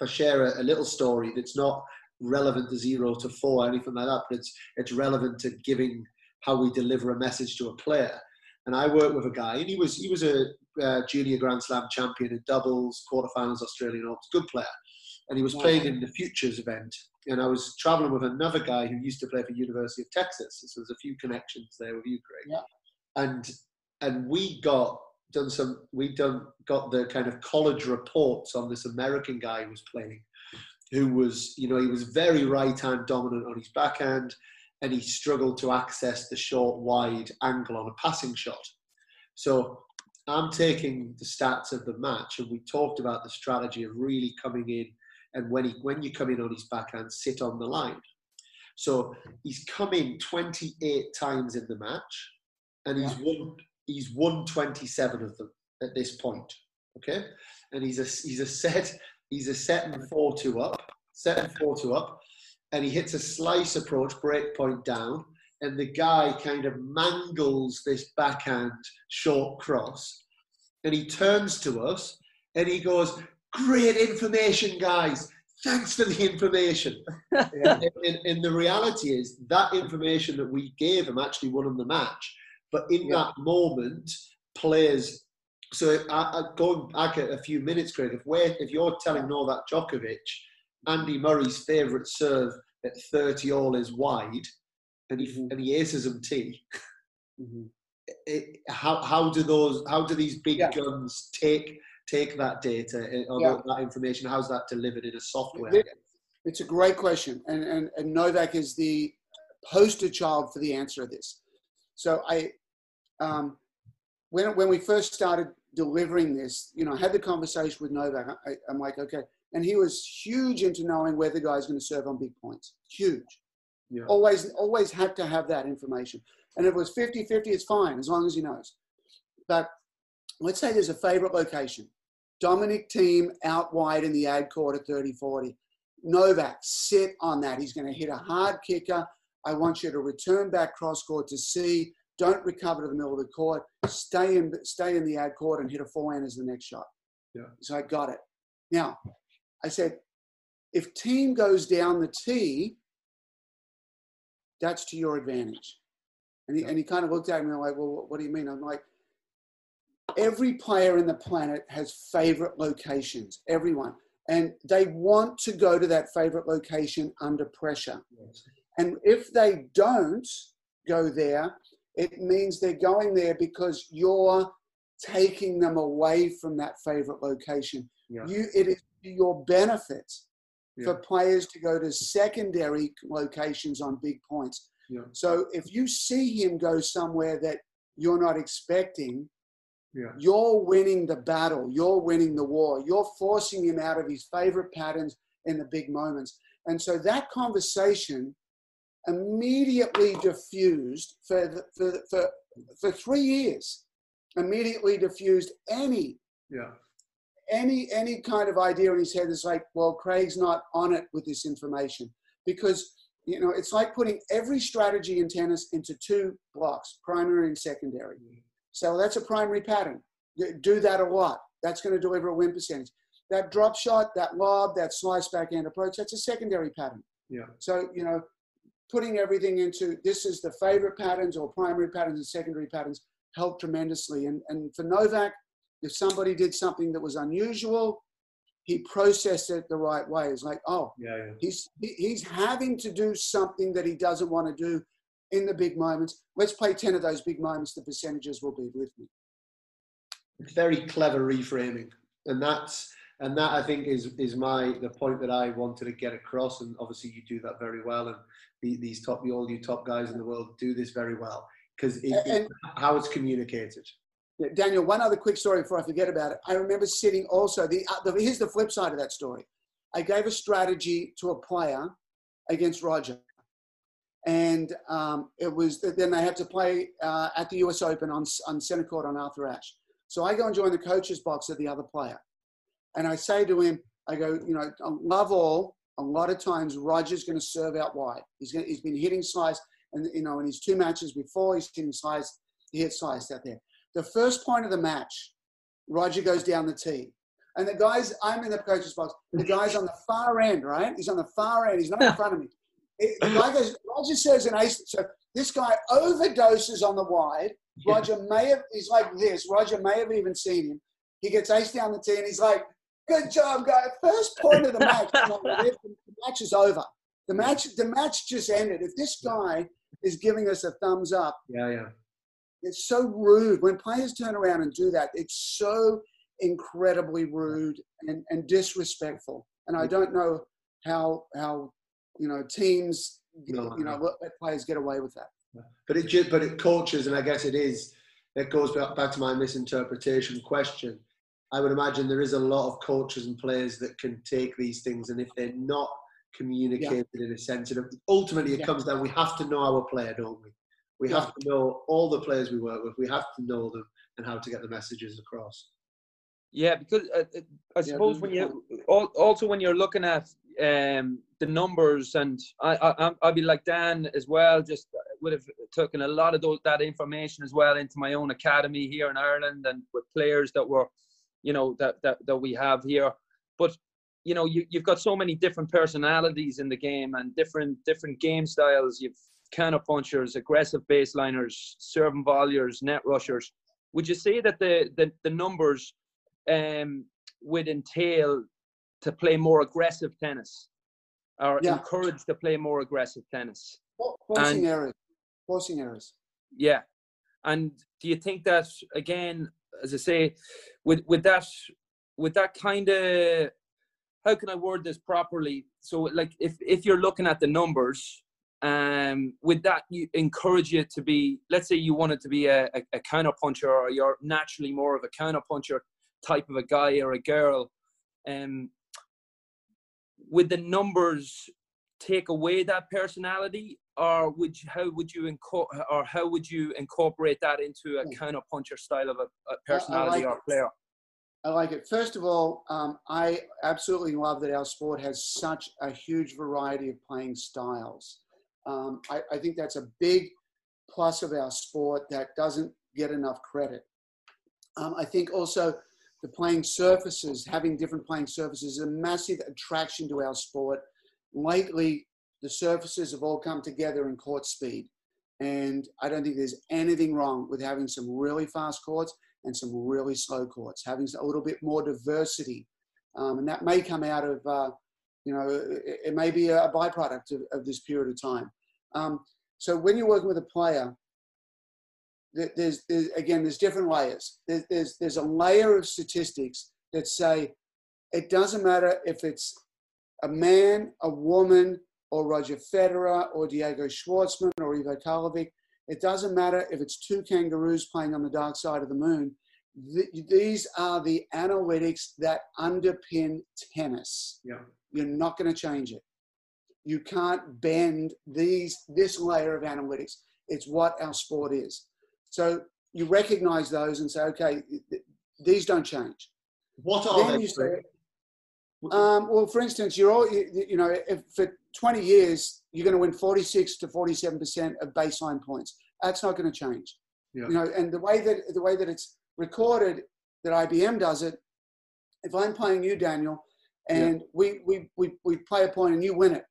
if I share a, a little story that's not relevant to zero to four or anything like that, but it's it's relevant to giving how we deliver a message to a player. And I worked with a guy, and he was he was a uh, junior Grand Slam champion in doubles, quarterfinals, Australian Open, good player, and he was Wow. playing in the Futures event. And I was traveling with another guy who used to play for University of Texas. So there's a few connections there with you, Greg. Yeah. And and we got done some we done got the kind of college reports on this American guy who was playing, who was you know he was very right hand dominant on his backhand, and he struggled to access the short wide angle on a passing shot. So I'm taking the stats of the match, and we talked about the strategy of really coming in, and when he when you come in on his backhand, sit on the line. So he's come in 28 times in the match, and he's won he's won 27 of them at this point. Okay, and he's a he's a set he's a set and four two up, set and four two up, and he hits a slice approach break point down, and the guy kind of mangles this backhand short cross, and he turns to us and he goes, "Great information, guys." Thanks for the information. and, and, and the reality is that information that we gave him actually won him the match. But in Yeah. that moment, players. So I, I, going back a, a few minutes, Craig, if if you're telling Novak Djokovic, Andy Murray's favourite serve at 30 all is wide, and he Mhm. and he aces him T. Mhm. It, how how do those how do these big Yeah. guns take take that data eh, or Yeah. that information? How's that delivered in a software? It- It's a great question, and, and and Novak is the poster child for the answer to this. So I, um, when when we first started delivering this, you know, I had the conversation with Novak. I, I'm like, okay, and he was huge into knowing where the guy's going to serve on big points. Huge. Yeah. Always always had to have that information, and if it was 50-50, it's fine as long as he knows. But let's say there's a favorite location. Dominic Thiem out wide in the ad court at 30-40. Novak, sit on that. He's going to hit a hard kicker. I want you to return back cross court to C. Don't recover to the middle of the court. Stay in, stay in the ad court and hit a forehand as the next shot. Yeah. So I got it. Now, I said, if Thiem goes down the tee, that's to your advantage. And he, and he kind of looked at me like, well, what do you mean? I'm like, every player in the planet has favorite locations, everyone. And they want to go to that favorite location under pressure. And if they don't go there, it means they're going there because you're taking them away from that favorite location. Yeah. You, it is to your benefit for players to go to secondary locations on big points. Yeah. So if you see him go somewhere that you're not expecting, Yeah. you're winning the battle, you're winning the war, you're forcing him out of his favorite patterns in the big moments. And so that conversation immediately diffused for, the, for, for, for three years, immediately diffused any Yeah. Any any kind of idea in his head is like, well, Craig's not on it with this information because you know, it's like putting every strategy in tennis into two blocks, primary and secondary. Mm-hmm. So that's a primary pattern. Do that a lot. That's going to deliver a win percentage. That drop shot, that lob, that slice backhand approach, that's a secondary pattern. Yeah. So, you know, putting everything into this is the favorite patterns or primary patterns and secondary patterns help tremendously. And, and for Novak, if somebody did something that was unusual, he processed it the right way. It's like, oh, yeah, yeah. he's he, he's having to do something that he doesn't want to do in the big moments. Let's play ten of those big moments. The percentages will be with me. Very clever reframing, and that's and that I think is is my the point that I wanted to get across. And obviously, you do that very well, and the, these top, the all you top guys in the world do this very well because it, it, how it's communicated. Yeah, Daniel, one other quick story before I forget about it. I remember sitting also, the, uh, the, here's the flip side of that story. I gave a strategy to a player against Roger. And um, it was, then they had to play uh, at the US Open on, on center court on Arthur Ashe. So I go and join the coach's box of the other player. And I say to him, I go, you know, love all, a lot of times Roger's going to serve out wide. He's, gonna, he's been hitting slice, and you know, in his two matches before, he's hitting slice. He hit slice out there. The first point of the match, Roger goes down the tee. And the guys, I'm in the coach's box. The guy's on the far end, right? He's on the far end. He's not in front of me. It, the guy goes, Roger says an ace. So this guy overdoses on the wide. Roger may have, he's like this. Roger may have even seen him. He gets ace down the tee and he's like, good job, guy. First point of the match. the match is over. The match, the match just ended. If this guy is giving us a thumbs up, yeah, yeah, it's so rude when players turn around and do that. It's so incredibly rude and, and disrespectful. And I don't know how how you know teams no, you know no. let players get away with that. But it just but it coaches, and I guess it is. It goes back, back to my misinterpretation question. I would imagine there is a lot of coaches and players that can take these things, and if they're not communicated yeah. in a sensitive, ultimately it yeah. comes down. We have to know our player, don't we? We have to know all the players we work with. We have to know them and how to get the messages across. Yeah, because uh, uh I suppose yeah, when you also when you're looking at um, the numbers, and I, I I'll be like Dan as well. Just would have taken a lot of those, that information as well into my own academy here in Ireland, and with players that were, you know, that that, that we have here. But you know, you, you've got so many different personalities in the game and different different game styles. You've counter punchers, aggressive baseliners, serving volleyers, net rushers. Would you say that the the, the numbers um, would entail to play more aggressive tennis, or yeah. encourage to play more aggressive tennis? Forcing and, errors. Forcing errors. Yeah, and do you think that again, as I say, with with that with that kind of how can I word this properly? So, like, if if you're looking at the numbers, um, with that you encourage you to be let's say you wanted to be a, a, a counter puncher or you're naturally more of a counter puncher type of a guy or a girl um, would the numbers take away that personality or would you, how would you inco- or how would you incorporate that into a hmm. counter puncher style of a, a personality like or player I like it. First of all, um, I absolutely love that our sport has such a huge variety of playing styles. Um, I, I think that's a big plus of our sport that doesn't get enough credit. Um, I think also the playing surfaces, having different playing surfaces, is a massive attraction to our sport. Lately, the surfaces have all come together in court speed. And I don't think there's anything wrong with having some really fast courts and some really slow courts, having a little bit more diversity. Um, and that may come out of, uh, you know, it, it, may be a byproduct of, of this period of time. Um, so when you're working with a player, there's, there's again, there's different layers. There's, there's, there's a layer of statistics that say it doesn't matter if it's a man, a woman, or Roger Federer, or Diego Schwartzman, or Ivo Karlovic. It doesn't matter if it's two kangaroos playing on the dark side of the moon. these are the analytics that underpin tennis. Yeah. You're not going to change it you can't bend these this layer of analytics. It's what our sport is. So you recognize those and say, okay, these don't change. What are then they? Say, Um, well, for instance, you're all, you, you know, if for 20 years, you're going to win 46 to 47% of baseline points. That's not going to change. Yeah. You know, and the way that, the way that it's recorded, that IBM does it, if I'm playing you, Daniel, and we, we, we, we play a point and you win it,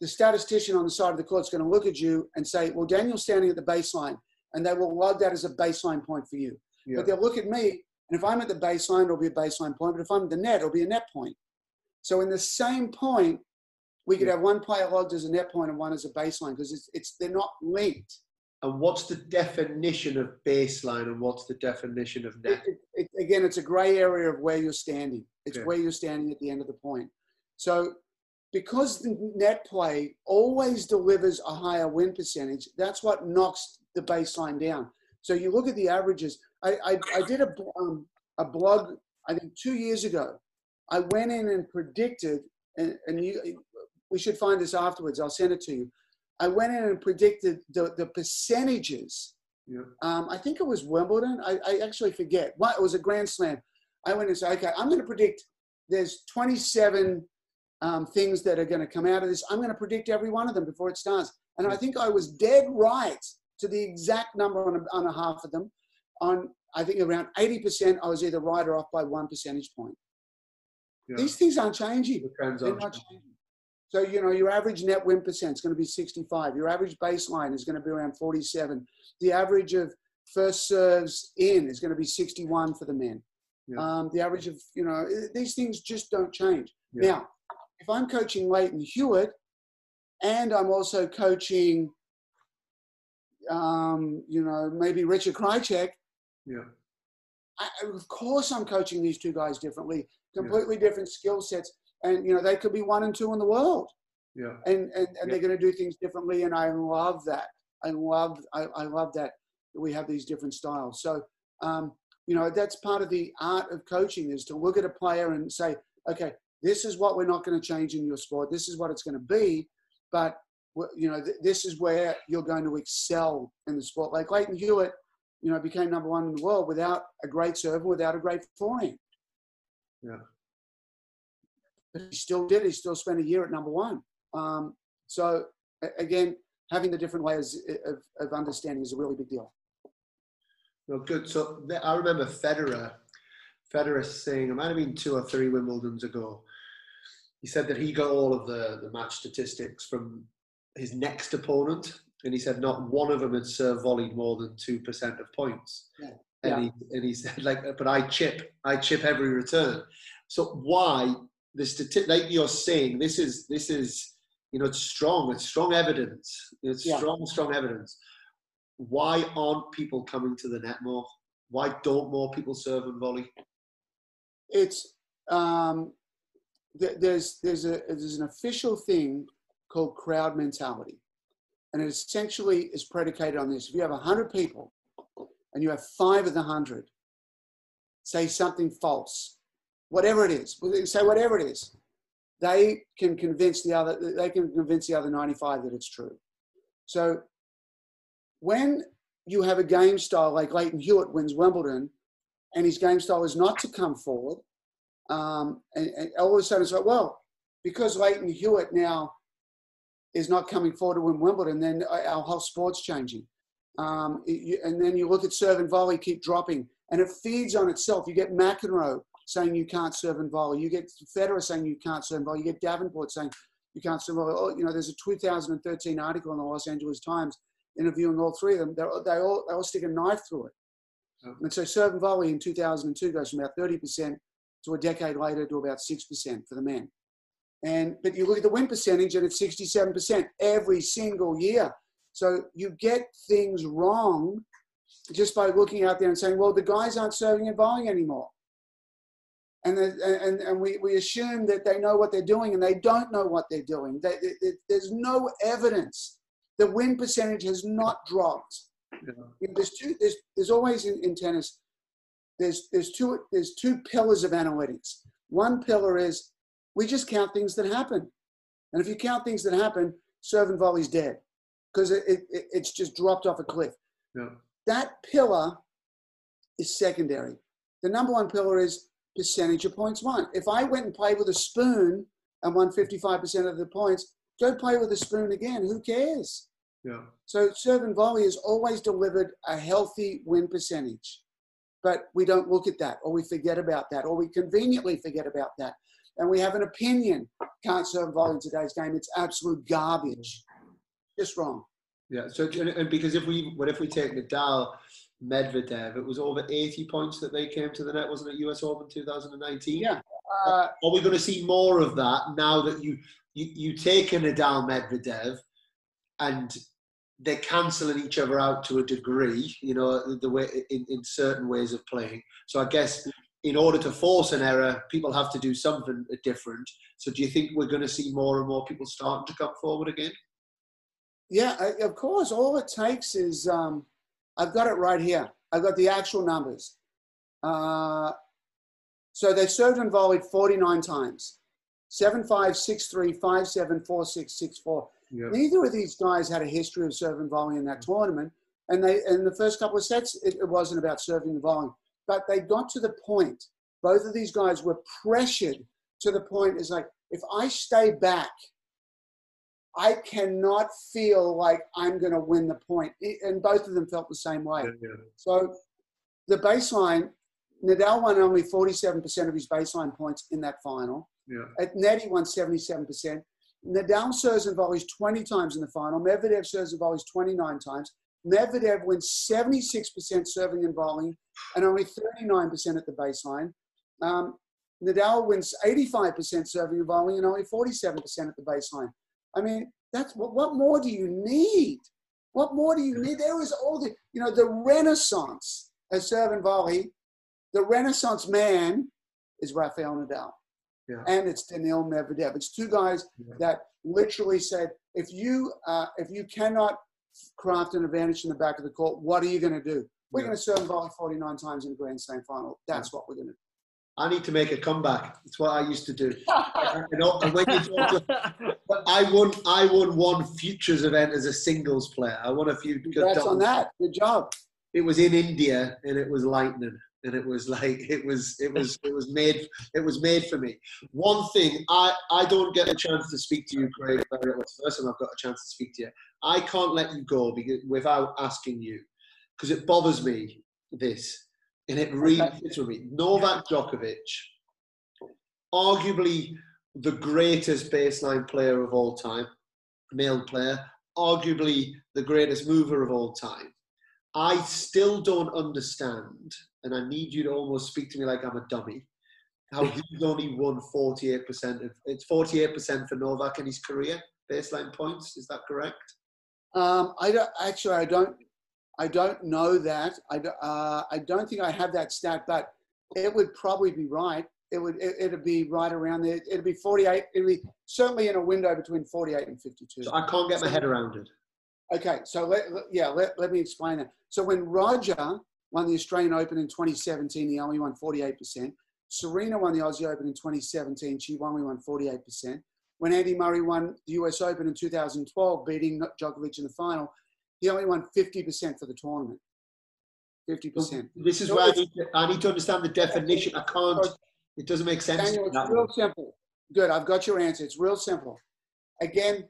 the statistician on the side of the court is going to look at you and say, well, Daniel's standing at the baseline, and they will log that as a baseline point for you. Yeah. But they'll look at me, and if I'm at the baseline, it'll be a baseline point. But if I'm at the net, it'll be a net point. So in the same point, we could Yeah. have one player logged as a net point and one as a baseline because it's, it's they're not linked. And what's the definition of baseline and what's the definition of net? It, it, it- again, it's a gray area of where you're standing. It's Okay. where you're standing at the end of the point. So because the net play always delivers a higher win percentage, that's what knocks the baseline down. So you look at the averages. I, I, I did a, um, a blog, I think two years ago. I went in and predicted, and, and you, we should find this afterwards. I'll send it to you. I went in and predicted the, the percentages Yeah. um, I think it was Wimbledon. I, I actually forget. What it was a Grand Slam. I went and said, okay, I'm going to predict. There's 27 um, things that are going to come out of this. I'm going to predict every one of them before it starts. And I think I was dead right to the exact number on a, on a half of them. On I think around 80%, I was either right or off by one percentage point. Yeah. These things aren't changing. The trends are not changing. So, you know, your average net win percent is going to be 65. Your average baseline is going to be around 47. The average of first serves in is going to be 61 for the men. Yeah. Um, the average of, you know, these things just don't change. Yeah. Now, if I'm coaching Lleyton Hewitt and I'm also coaching, um, you know, maybe Richard Krajicek, Yeah. I, of course I'm coaching these two guys differently, Yeah. completely different skill sets. And, you know, they could be one and two in the world. Yeah. and and, and they're going to do things differently and i love that. I love I, I love that we have these different styles. So um, you know that's part of the art of coaching is to look at a player and say okay this is what we're not going to change in your sport. This is what it's going to be but you know th- this is where you're going to excel in the sport. Like Lleyton Hewitt you know became number one in the world without a great serve without a great forehand Yeah. But he still did he still spent a year at number one um, so again, having the different layers of, of understanding is a really big deal. Well, good. So I remember Federer, Federer saying, it might have been two or three Wimbledons ago. He said that he got all of the, the match statistics from his next opponent, and he said not one of them had served volleyed more than two percent of points. Yeah. And he and he said like, but I chip, I chip every return. So why the stati- like you're saying, this is this is you know it's strong, it's strong evidence, it's Yeah. strong, strong evidence why aren't people coming to the net more? Why don't more people serve and volley? It's um, th- there's there's a there's an official thing called crowd mentality, and it essentially is predicated on this. If you have hundred people, and you have five of the hundred say something false, whatever it is, say whatever it is, they can convince the other they can convince the other 95 that it's true. So when you have a game style like Lleyton Hewitt wins Wimbledon, and his game style is not to come forward, um, and, and all of a sudden it's like, well, because Lleyton Hewitt now is not coming forward to win Wimbledon, then our whole sport's changing. Um, and then you look at serve and volley keep dropping, and it feeds on itself. You get McEnroe saying you can't serve and volley. You get Federer saying you can't serve and volley. You get Davenport saying you can't serve and volley. Oh, you know, there's a 2013 article in the Los Angeles Times interviewing all three of them. They're, they all they all stick a knife through it. Oh. And so serve and volley in 2002 goes from about 30% to a decade later to about 6% for the men. And but you look at the win percentage and it's 67% every single year. So you get things wrong just by looking out there and saying, well, the guys aren't serving and volleying anymore. And, and, and we, we assume that they know what they're doing and they don't know what they're doing. They, there's no evidence. The win percentage has not dropped. You know? You know, there's two. There's there's always in, in tennis. There's there's two there's two pillars of analytics. One pillar is we just count things that happen, and if you count things that happen, serve and volley's dead because it, it- it's just dropped off a cliff. Yeah. That pillar is secondary. The number one pillar is percentage of points won. If I went and played with a spoon and won 55% of the points, go play with a spoon again. Who cares? Yeah. So serve and volley has always delivered a healthy win percentage. But we don't look at that, or we forget about that, or we conveniently forget about that. And we have an opinion. Can't serve volley in today's game. It's absolute garbage. Just wrong. Yeah. So and because if we what if we take Nadal, Medvedev, it was over 80 points that they came to the net, wasn't it? US Open 2019. Yeah. Uh, Are we going to see more of that now that you you, you take a Nadal Medvedev and they're cancelling each other out to a degree, you know, the way in, in certain ways of playing. So I guess in order to force an error, people have to do something different. So do you think we're going to see more and more people starting to come forward again? Yeah, of course. All it takes is um, I've got it right here. I've got the actual numbers. Uh, so they served and volleyed 49 times 7 5, 6 3, 5 7, 4 6, 6 4. Neither of these guys had a history of serving and volleying in that tournament. And they in the first couple of sets, it, it wasn't about serving and volleying. But they got to the point, both of these guys were pressured to the point is like, if I stay back, I cannot feel like I'm going to win the point. And both of them felt the same way. Yeah. So the baseline, Nadal won only 47% of his baseline points in that final. Yeah. At net, he won 77%. Nadal serves and volleys 20 times in the final. Medvedev serves and volleys 29 times. Medvedev wins 76% serving and volleying and only 39% at the baseline. Um, Nadal wins 85% serving and volleying and only 47% at the baseline. I mean, that's what, what more do you need? What more do you need? There is all the, you know, the renaissance of serve and volley. The renaissance man is Rafael Nadal. Yeah. And it's Daniil Medvedev. It's two guys Yeah. that literally said, if you uh, if you cannot craft an advantage in the back of the court, what are you going to do? We're Yeah. going to serve volley 49 times in the Grand Slam final. That's what we're going to do. I need to make a comeback. It's what I used to do. know, and when you talk to- but I won. I won one futures event as a singles player. I won a few. good Congrats on that. Good job. It was in India, and it was lightning, and it was like it was. It was. It was made. It was made for me. One thing I I don't get a chance to speak to you, Craig. very- It's the first time I've got a chance to speak to you. I can't let you go because without asking you, because it bothers me. This and it really Okay. fits with me. Novak Djokovic, arguably the greatest baseline player of all time, male player, arguably the greatest mover of all time. I still don't understand, and I need you to almost speak to me like I'm a dummy, how he's only won 48% of it's 48% for Novak in his career, baseline points. Is that correct? Um, I don't actually. I don't. I don't know that. I, uh, I don't think I have that stat, but it would probably be right. It would. It, it'd be right around there. It'd be 48. It'd be certainly in a window between 48 and 52. So I can't get my head around it. Okay, so let, let- yeah, let, let me explain that. So when Roger won the Australian Open in 2017, he only won 48%. Serena won the Aussie Open in 2017, she only won 48%. When Andy Murray won the US Open in 2012, beating Djokovic in the final, he only won 50% for the tournament. 50%. This is So where I need, to, I need to understand the definition. I can't. It doesn't make sense. Daniel, it's real simple. Good, I've got your answer. It's real simple. Again,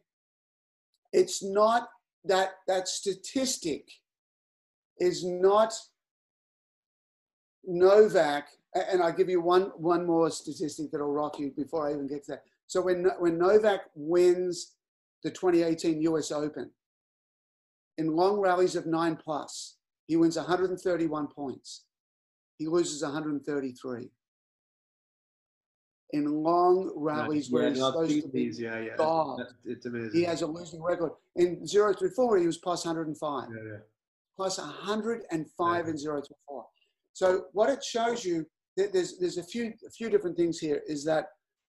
it's not that that statistic is not Novak. And I'll give you one one more statistic that'll rock you before I even get to that. So when when Novak wins the 2018 U.S. Open in long rallies of nine plus, he wins 131 points. He loses 133 in long rallies where Yeah, he's supposed to be. yeah, yeah. God. It's amazing. He has a losing record. In 0 through 4, he was plus 105, Yeah, yeah. plus 105 in 0 through 4. So what it shows you, that there's, there's a few a few different things here, is that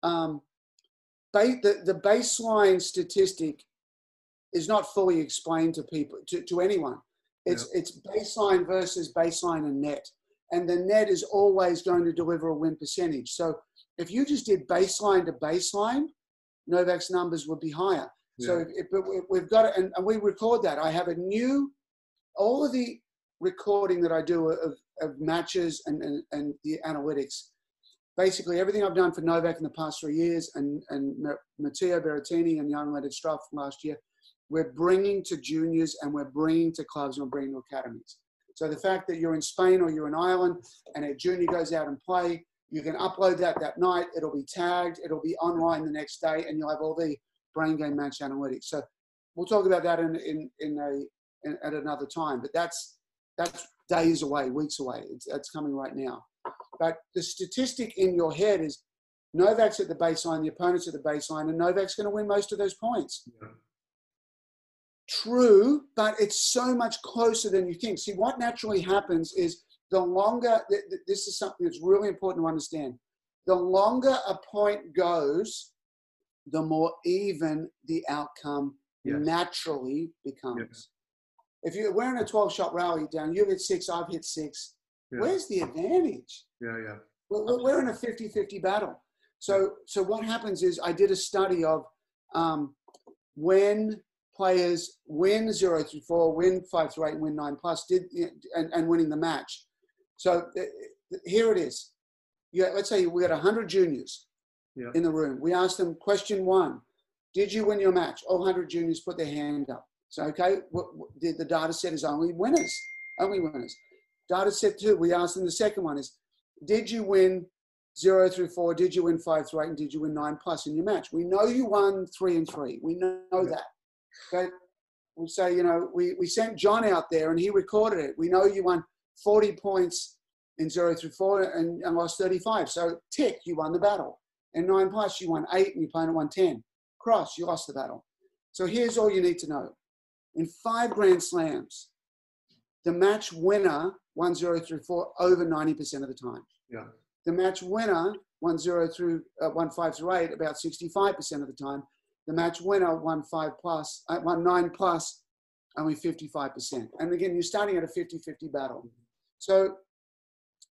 um, ba- the, the baseline statistic is not fully explained to people, to, to anyone. It's, it's baseline versus baseline and net. And the net is always going to deliver a win percentage. So if you just did baseline to baseline, Novak's numbers would be higher. So if, if, we've got it, and, and we record that. I have a new, all of the recording that I do of, of matches and, and, and the analytics, basically everything I've done for Novak in the past three years and, and Matteo Berrettini and Jan-Lennard Struff last year, we're bringing to juniors and we're bringing to clubs and we're bringing to academies. So the fact that you're in Spain or you're in Ireland and a junior goes out and play, you can upload that that night. It'll be tagged. It'll be online the next day, and you'll have all the brain game match analytics. So we'll talk about that in in in a in, at another time. But that's that's days away, weeks away. It's, it's coming right now. But the statistic in your head is Novak's at the baseline, the opponent's at the baseline, and Novak's going to win most of those points. Yeah. True, but it's so much closer than you think. See, what naturally happens is the longer, this is something that's really important to understand. The longer a point goes, the more even the outcome yes. naturally becomes. If you're wearing a 12 shot rally down, you hit six, I've hit six. Yeah. Where's the advantage? Yeah, yeah. We're, we're in a 50 50 battle. So, so what happens is I did a study of um, when players win zero through four, win five through eight, and win nine plus, did and, and winning the match. So uh, here it is. You, let's say we got 100 juniors yeah. in the room. We asked them question one Did you win your match? All 100 juniors put their hand up. So, okay, what, what, the, the data set is only winners, only winners. Data set two, we asked them the second one is Did you win zero through four? Did you win five through eight? And did you win nine plus in your match? We know you won three and three. We know yeah. that. But we say, you know, we, we sent John out there and he recorded it. We know you won 40 points in zero through four and, and lost 35. So tick, you won the battle. In nine plus, you won eight and your opponent won 10. Cross, you lost the battle. So here's all you need to know. In five Grand Slams, the match winner won zero through four over 90% of the time. Yeah. The match winner won zero through uh, one five through eight about 65% of the time. The match winner won five plus, uh, won nine plus, only 55%. And again, you're starting at a 50-50 battle. So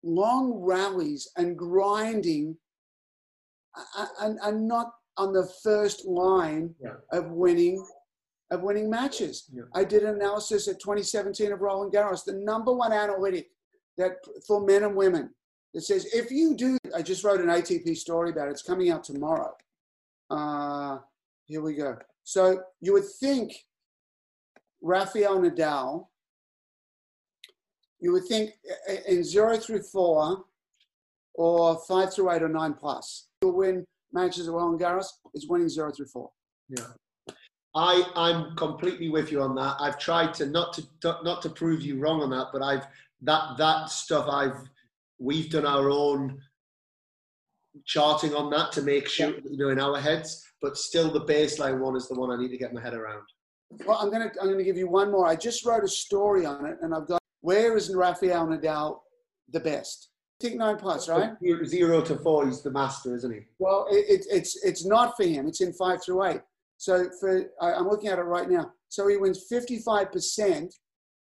long rallies and grinding and, and not on the first line yeah. of winning of winning matches. Yeah. I did an analysis at 2017 of Roland Garros, the number one analytic that for men and women that says if you do, I just wrote an ATP story about it. It's coming out tomorrow. Uh, here we go. So you would think Rafael Nadal you would think in zero through four or five through eight or nine plus, you'll win matches at Roland Garros is winning zero through four. Yeah. I, I'm completely with you on that. I've tried to not to not to prove you wrong on that, but I've that that stuff I've we've done our own charting on that to make sure yeah. you know in our heads, but still the baseline one is the one I need to get my head around. Well, I'm gonna I'm gonna give you one more. I just wrote a story on it, and I've got where is Rafael Nadal the best? Take nine plus, right? Zero to four, he's the master, isn't he? Well, it, it's it's not for him. It's in five through eight. So for I'm looking at it right now. So he wins 55%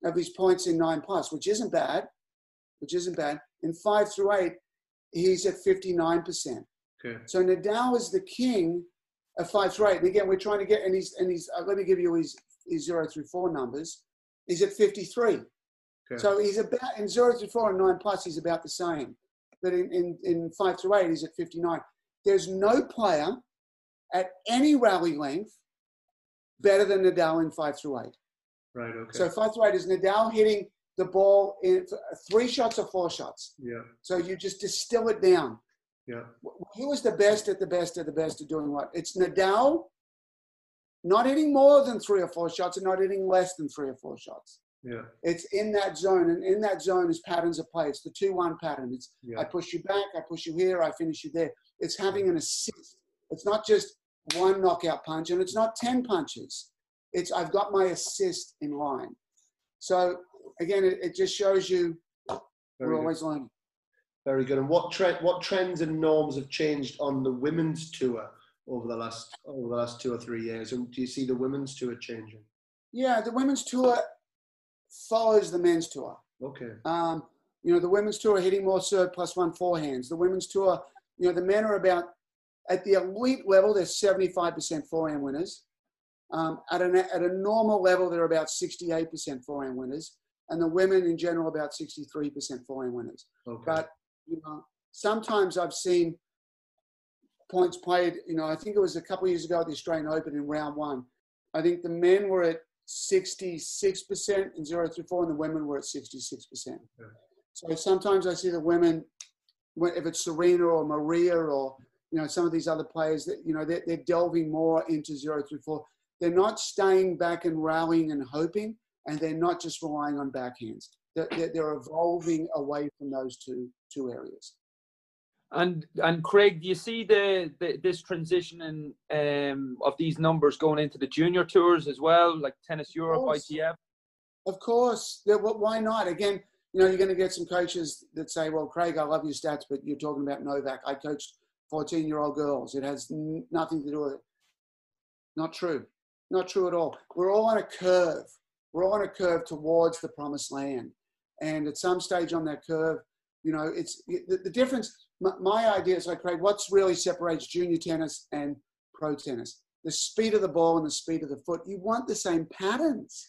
of his points in nine plus, which isn't bad, which isn't bad. In five through eight, he's at 59%. Okay. So Nadal is the king of five through eight. And again, we're trying to get, and he's, and he's, uh, let me give you his, his zero through four numbers. He's at 53. Okay. So he's about in zero to four and nine plus, he's about the same. But in, in, in five through eight, he's at 59. There's no player at any rally length better than Nadal in five through eight. Right. Okay. So five through eight is Nadal hitting the ball in uh, three shots or four shots. Yeah. So you just distill it down. Yeah. Who is the best at the best at the best at doing what? It's Nadal not hitting more than three or four shots and not hitting less than three or four shots. Yeah. It's in that zone, and in that zone is patterns of play. It's the two-one pattern. It's yeah. I push you back, I push you here, I finish you there. It's having an assist. It's not just one knockout punch, and it's not ten punches. It's I've got my assist in line. So again, it, it just shows you Very we're good. always learning. Very good. And what trend, what trends and norms have changed on the women's tour over the last over the last two or three years? And do you see the women's tour changing? Yeah, the women's tour follows the men's tour. Okay. Um, you know, the women's tour hitting more serve plus one forehands. The women's tour, you know, the men are about at the elite level, they're 75% forehand winners. Um, at, an, at a normal level, they're about 68% forehand winners. And the women in general, about 63% forehand winners. Okay. But, you know, sometimes I've seen points played. You know, I think it was a couple of years ago at the Australian Open in round one. I think the men were at 66% in zero through four, and the women were at 66%. Yeah. So sometimes I see the women, if it's Serena or Maria or you know some of these other players that you know they're, they're delving more into zero through four. They're not staying back and rallying and hoping, and they're not just relying on backhands. They're, they're evolving away from those two two areas. And and Craig, do you see the, the this transition in, um, of these numbers going into the junior tours as well, like Tennis Europe, of ITF? Of course. Yeah, well, why not? Again, you know, you're going to get some coaches that say, "Well, Craig, I love your stats, but you're talking about Novak. I coached 14 year old girls. It has n- nothing to do with it." Not true. Not true at all. We're all on a curve. We're on a curve towards the promised land, and at some stage on that curve, you know, it's the, the difference my, my idea is like, Craig, what's really separates junior tennis and pro tennis? The speed of the ball and the speed of the foot. You want the same patterns.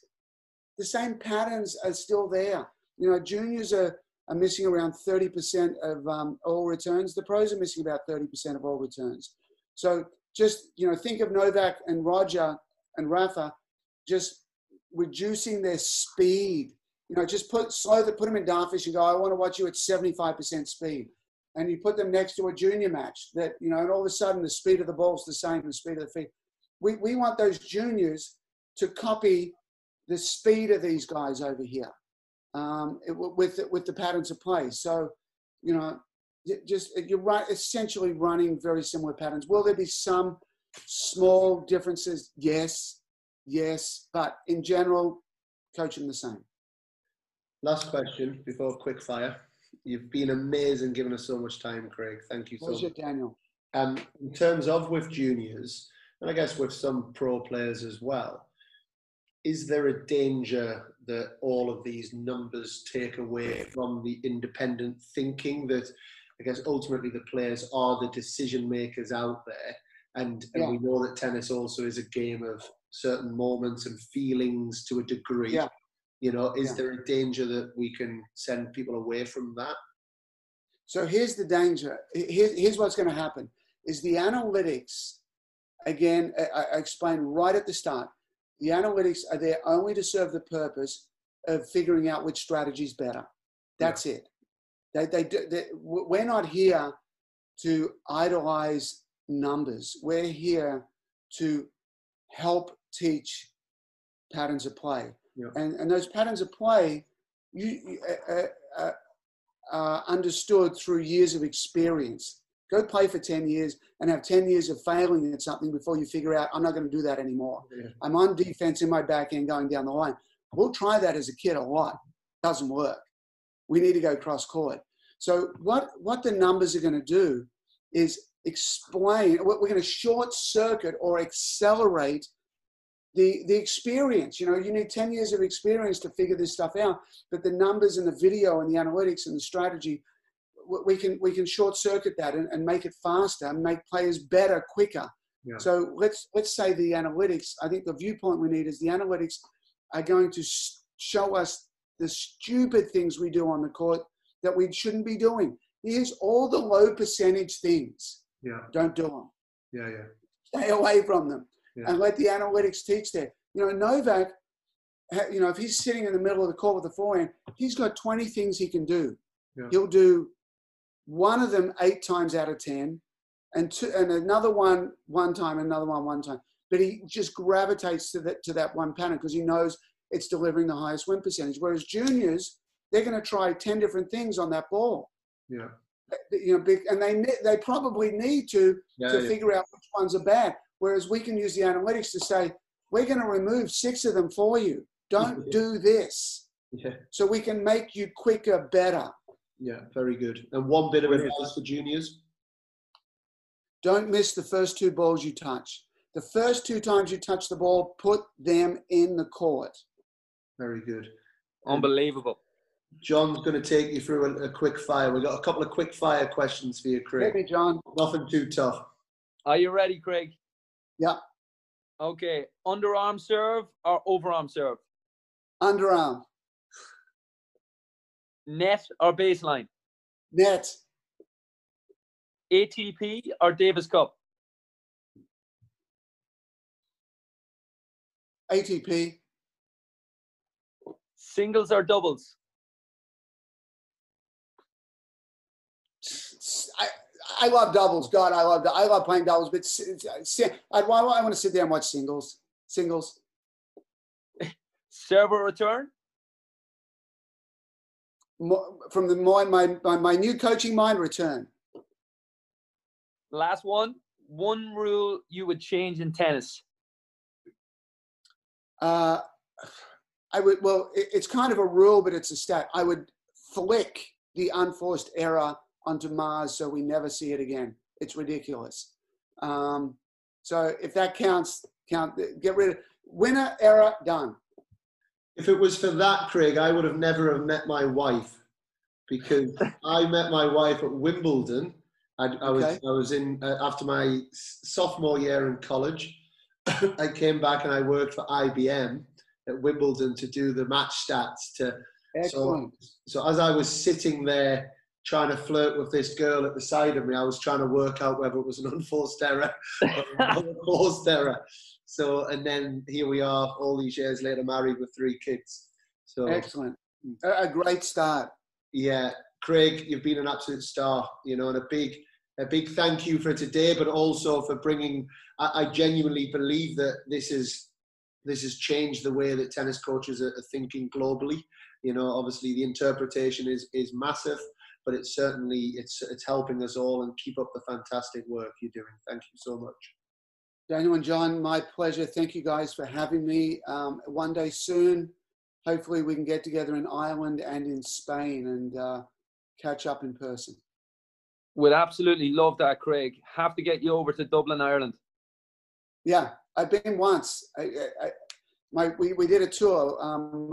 The same patterns are still there. You know, juniors are, are missing around 30% of um, all returns. The pros are missing about 30% of all returns. So just, you know, think of Novak and Roger and Rafa just reducing their speed. You know, just put slow put them in dartfish and go, I want to watch you at 75% speed and you put them next to a junior match that, you know, and all of a sudden the speed of the ball's the same, as the speed of the feet. We, we want those juniors to copy the speed of these guys over here um, it, with, with the patterns of play. So, you know, just you're right, essentially running very similar patterns. Will there be some small differences? Yes, yes, but in general, coaching the same. Last question before quick fire. You've been amazing giving us so much time, Craig. Thank you so much. Daniel. Um, in terms of with juniors, and I guess with some pro players as well, is there a danger that all of these numbers take away from the independent thinking that I guess ultimately the players are the decision makers out there? And, and yeah. we know that tennis also is a game of certain moments and feelings to a degree. Yeah. You know, is yeah. there a danger that we can send people away from that? So here's the danger. Here's, here's what's going to happen: is the analytics. Again, I, I explained right at the start. The analytics are there only to serve the purpose of figuring out which strategy is better. That's yeah. it. They, they, they, we're not here to idolize numbers. We're here to help teach patterns of play. Yeah. And, and those patterns of play, you, uh, uh, uh, understood through years of experience. Go play for 10 years and have 10 years of failing at something before you figure out, I'm not going to do that anymore. Yeah. I'm on defense in my back end going down the line. We'll try that as a kid a lot. Doesn't work. We need to go cross court. So, what, what the numbers are going to do is explain, we're going to short circuit or accelerate the the experience you know you need 10 years of experience to figure this stuff out but the numbers and the video and the analytics and the strategy we can we can short circuit that and, and make it faster and make players better quicker. Yeah. so let's let's say the analytics i think the viewpoint we need is the analytics are going to show us the stupid things we do on the court that we shouldn't be doing. Here's all the low percentage things. Yeah. Don't do them yeah yeah. Stay away from them yeah. and let the analytics teach that. You know, Novak, you know, if he's sitting in the middle of the court with the forehand, he's got 20 things he can do. Yeah. He'll do one of them eight times out of 10, and, two, and another one one time, another one one time. But he just gravitates to that, to that one pattern because he knows it's delivering the highest win percentage. Whereas juniors, they're going to try 10 different things on that ball. Yeah. You know, and they they probably need to yeah, to yeah. figure out which ones are bad. Whereas we can use the analytics to say, we're going to remove six of them for you. Don't do this. Yeah. So we can make you quicker, better. Yeah, very good. And one bit of advice for juniors? Don't miss the first two balls you touch. The first two times you touch the ball, put them in the court. Very good. Unbelievable. John's going to take you through a, a, quick fire. We've got a couple of quick fire questions for you, Craig. Hit me, John. Nothing too tough. Are you ready, Craig? Yeah. Okay. Underarm serve or overarm serve? Underarm. Net or baseline? Net. ATP or Davis Cup? ATP. Singles or doubles? I, love doubles. God, I love I love playing doubles. But I, I, I want to sit there and watch singles. Singles. Server return. From the mind, my, my my new coaching mind return. Last one. One rule you would change in tennis. Uh, I would. Well, it, it's kind of a rule, but it's a stat. I would flick the unforced error onto Mars so we never see it again. It's ridiculous. Um, so if that counts, count. Get rid of winner error done. If it was for that, Craig, I would have never have met my wife because I met my wife at Wimbledon. I, I was okay. I was in uh, after my sophomore year in college. I came back and I worked for IBM at Wimbledon to do the match stats. To Excellent. So, so as I was sitting there trying to flirt with this girl at the side of me. I was trying to work out whether it was an unforced error or a forced error. So, and then here we are, all these years later, married with three kids. So excellent, a great start. Yeah, Craig, you've been an absolute star. You know, and a big, a big thank you for today, but also for bringing. I, I genuinely believe that this is this has changed the way that tennis coaches are, are thinking globally. You know, obviously the interpretation is is massive but it's certainly it's it's helping us all and keep up the fantastic work you're doing. Thank you so much. Daniel and John, my pleasure. Thank you guys for having me. Um, one day soon, hopefully we can get together in Ireland and in Spain and uh, catch up in person. Would absolutely love that, Craig. Have to get you over to Dublin, Ireland. Yeah, I've been once. I, I, my, we, we did a tour. Um,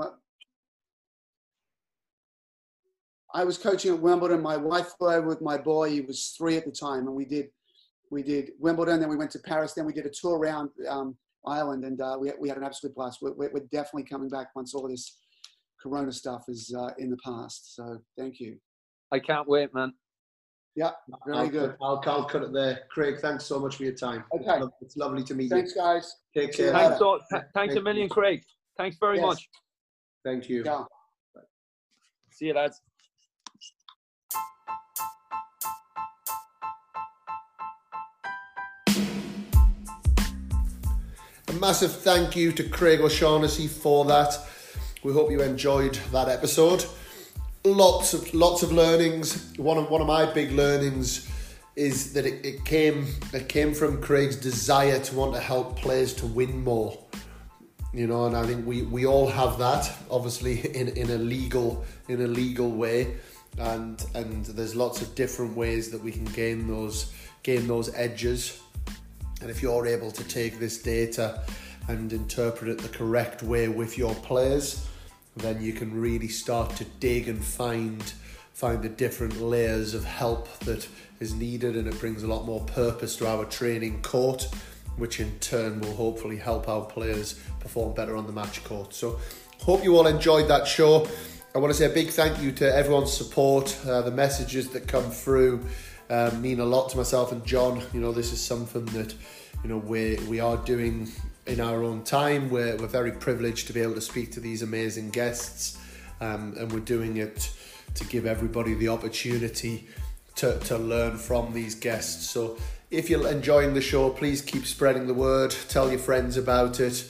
I was coaching at Wimbledon. My wife flew over with my boy. He was three at the time, and we did we did Wimbledon. Then we went to Paris. Then we did a tour around um, Ireland, and uh, we we had an absolute blast. We're, we're, definitely coming back once all this Corona stuff is uh, in the past. So thank you. I can't wait, man. Yeah, very I'll, good. I'll, I'll cut it there. Craig, thanks so much for your time. Okay. It's, it's lovely to meet thanks, you. Thanks, guys. Take care. Thanks, so, th- thanks a million, Craig. Thanks very yes. much. Thank you. Yeah. See you, lads. Massive thank you to Craig O'Shannessy for that. We hope you enjoyed that episode. Lots of lots of learnings. One of one of my big learnings is that it, it came it came from Craig's desire to want to help players to win more. You know, and I think we, we all have that, obviously in, in a legal in a legal way. And and there's lots of different ways that we can gain those gain those edges and if you're able to take this data and interpret it the correct way with your players, then you can really start to dig and find find the different layers of help that is needed. And it brings a lot more purpose to our training court which in turn will hopefully help our players perform better on the match court. So hope you all enjoyed that show. I want to say a big thank you to everyone's support uh, the messages that come through um, mean a lot to myself and John. You know, this is something that you know we we are doing in our own time. We're we're very privileged to be able to speak to these amazing guests, um, and we're doing it to give everybody the opportunity to to learn from these guests. So. If you're enjoying the show, please keep spreading the word. Tell your friends about it.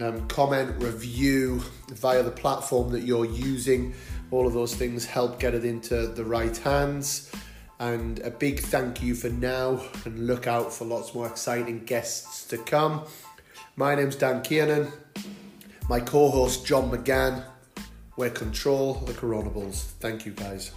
Um, comment, review via the platform that you're using. All of those things help get it into the right hands. And a big thank you for now, and look out for lots more exciting guests to come. My name's Dan Kiernan, my co host John McGann. We're Control the Controllables. Thank you, guys.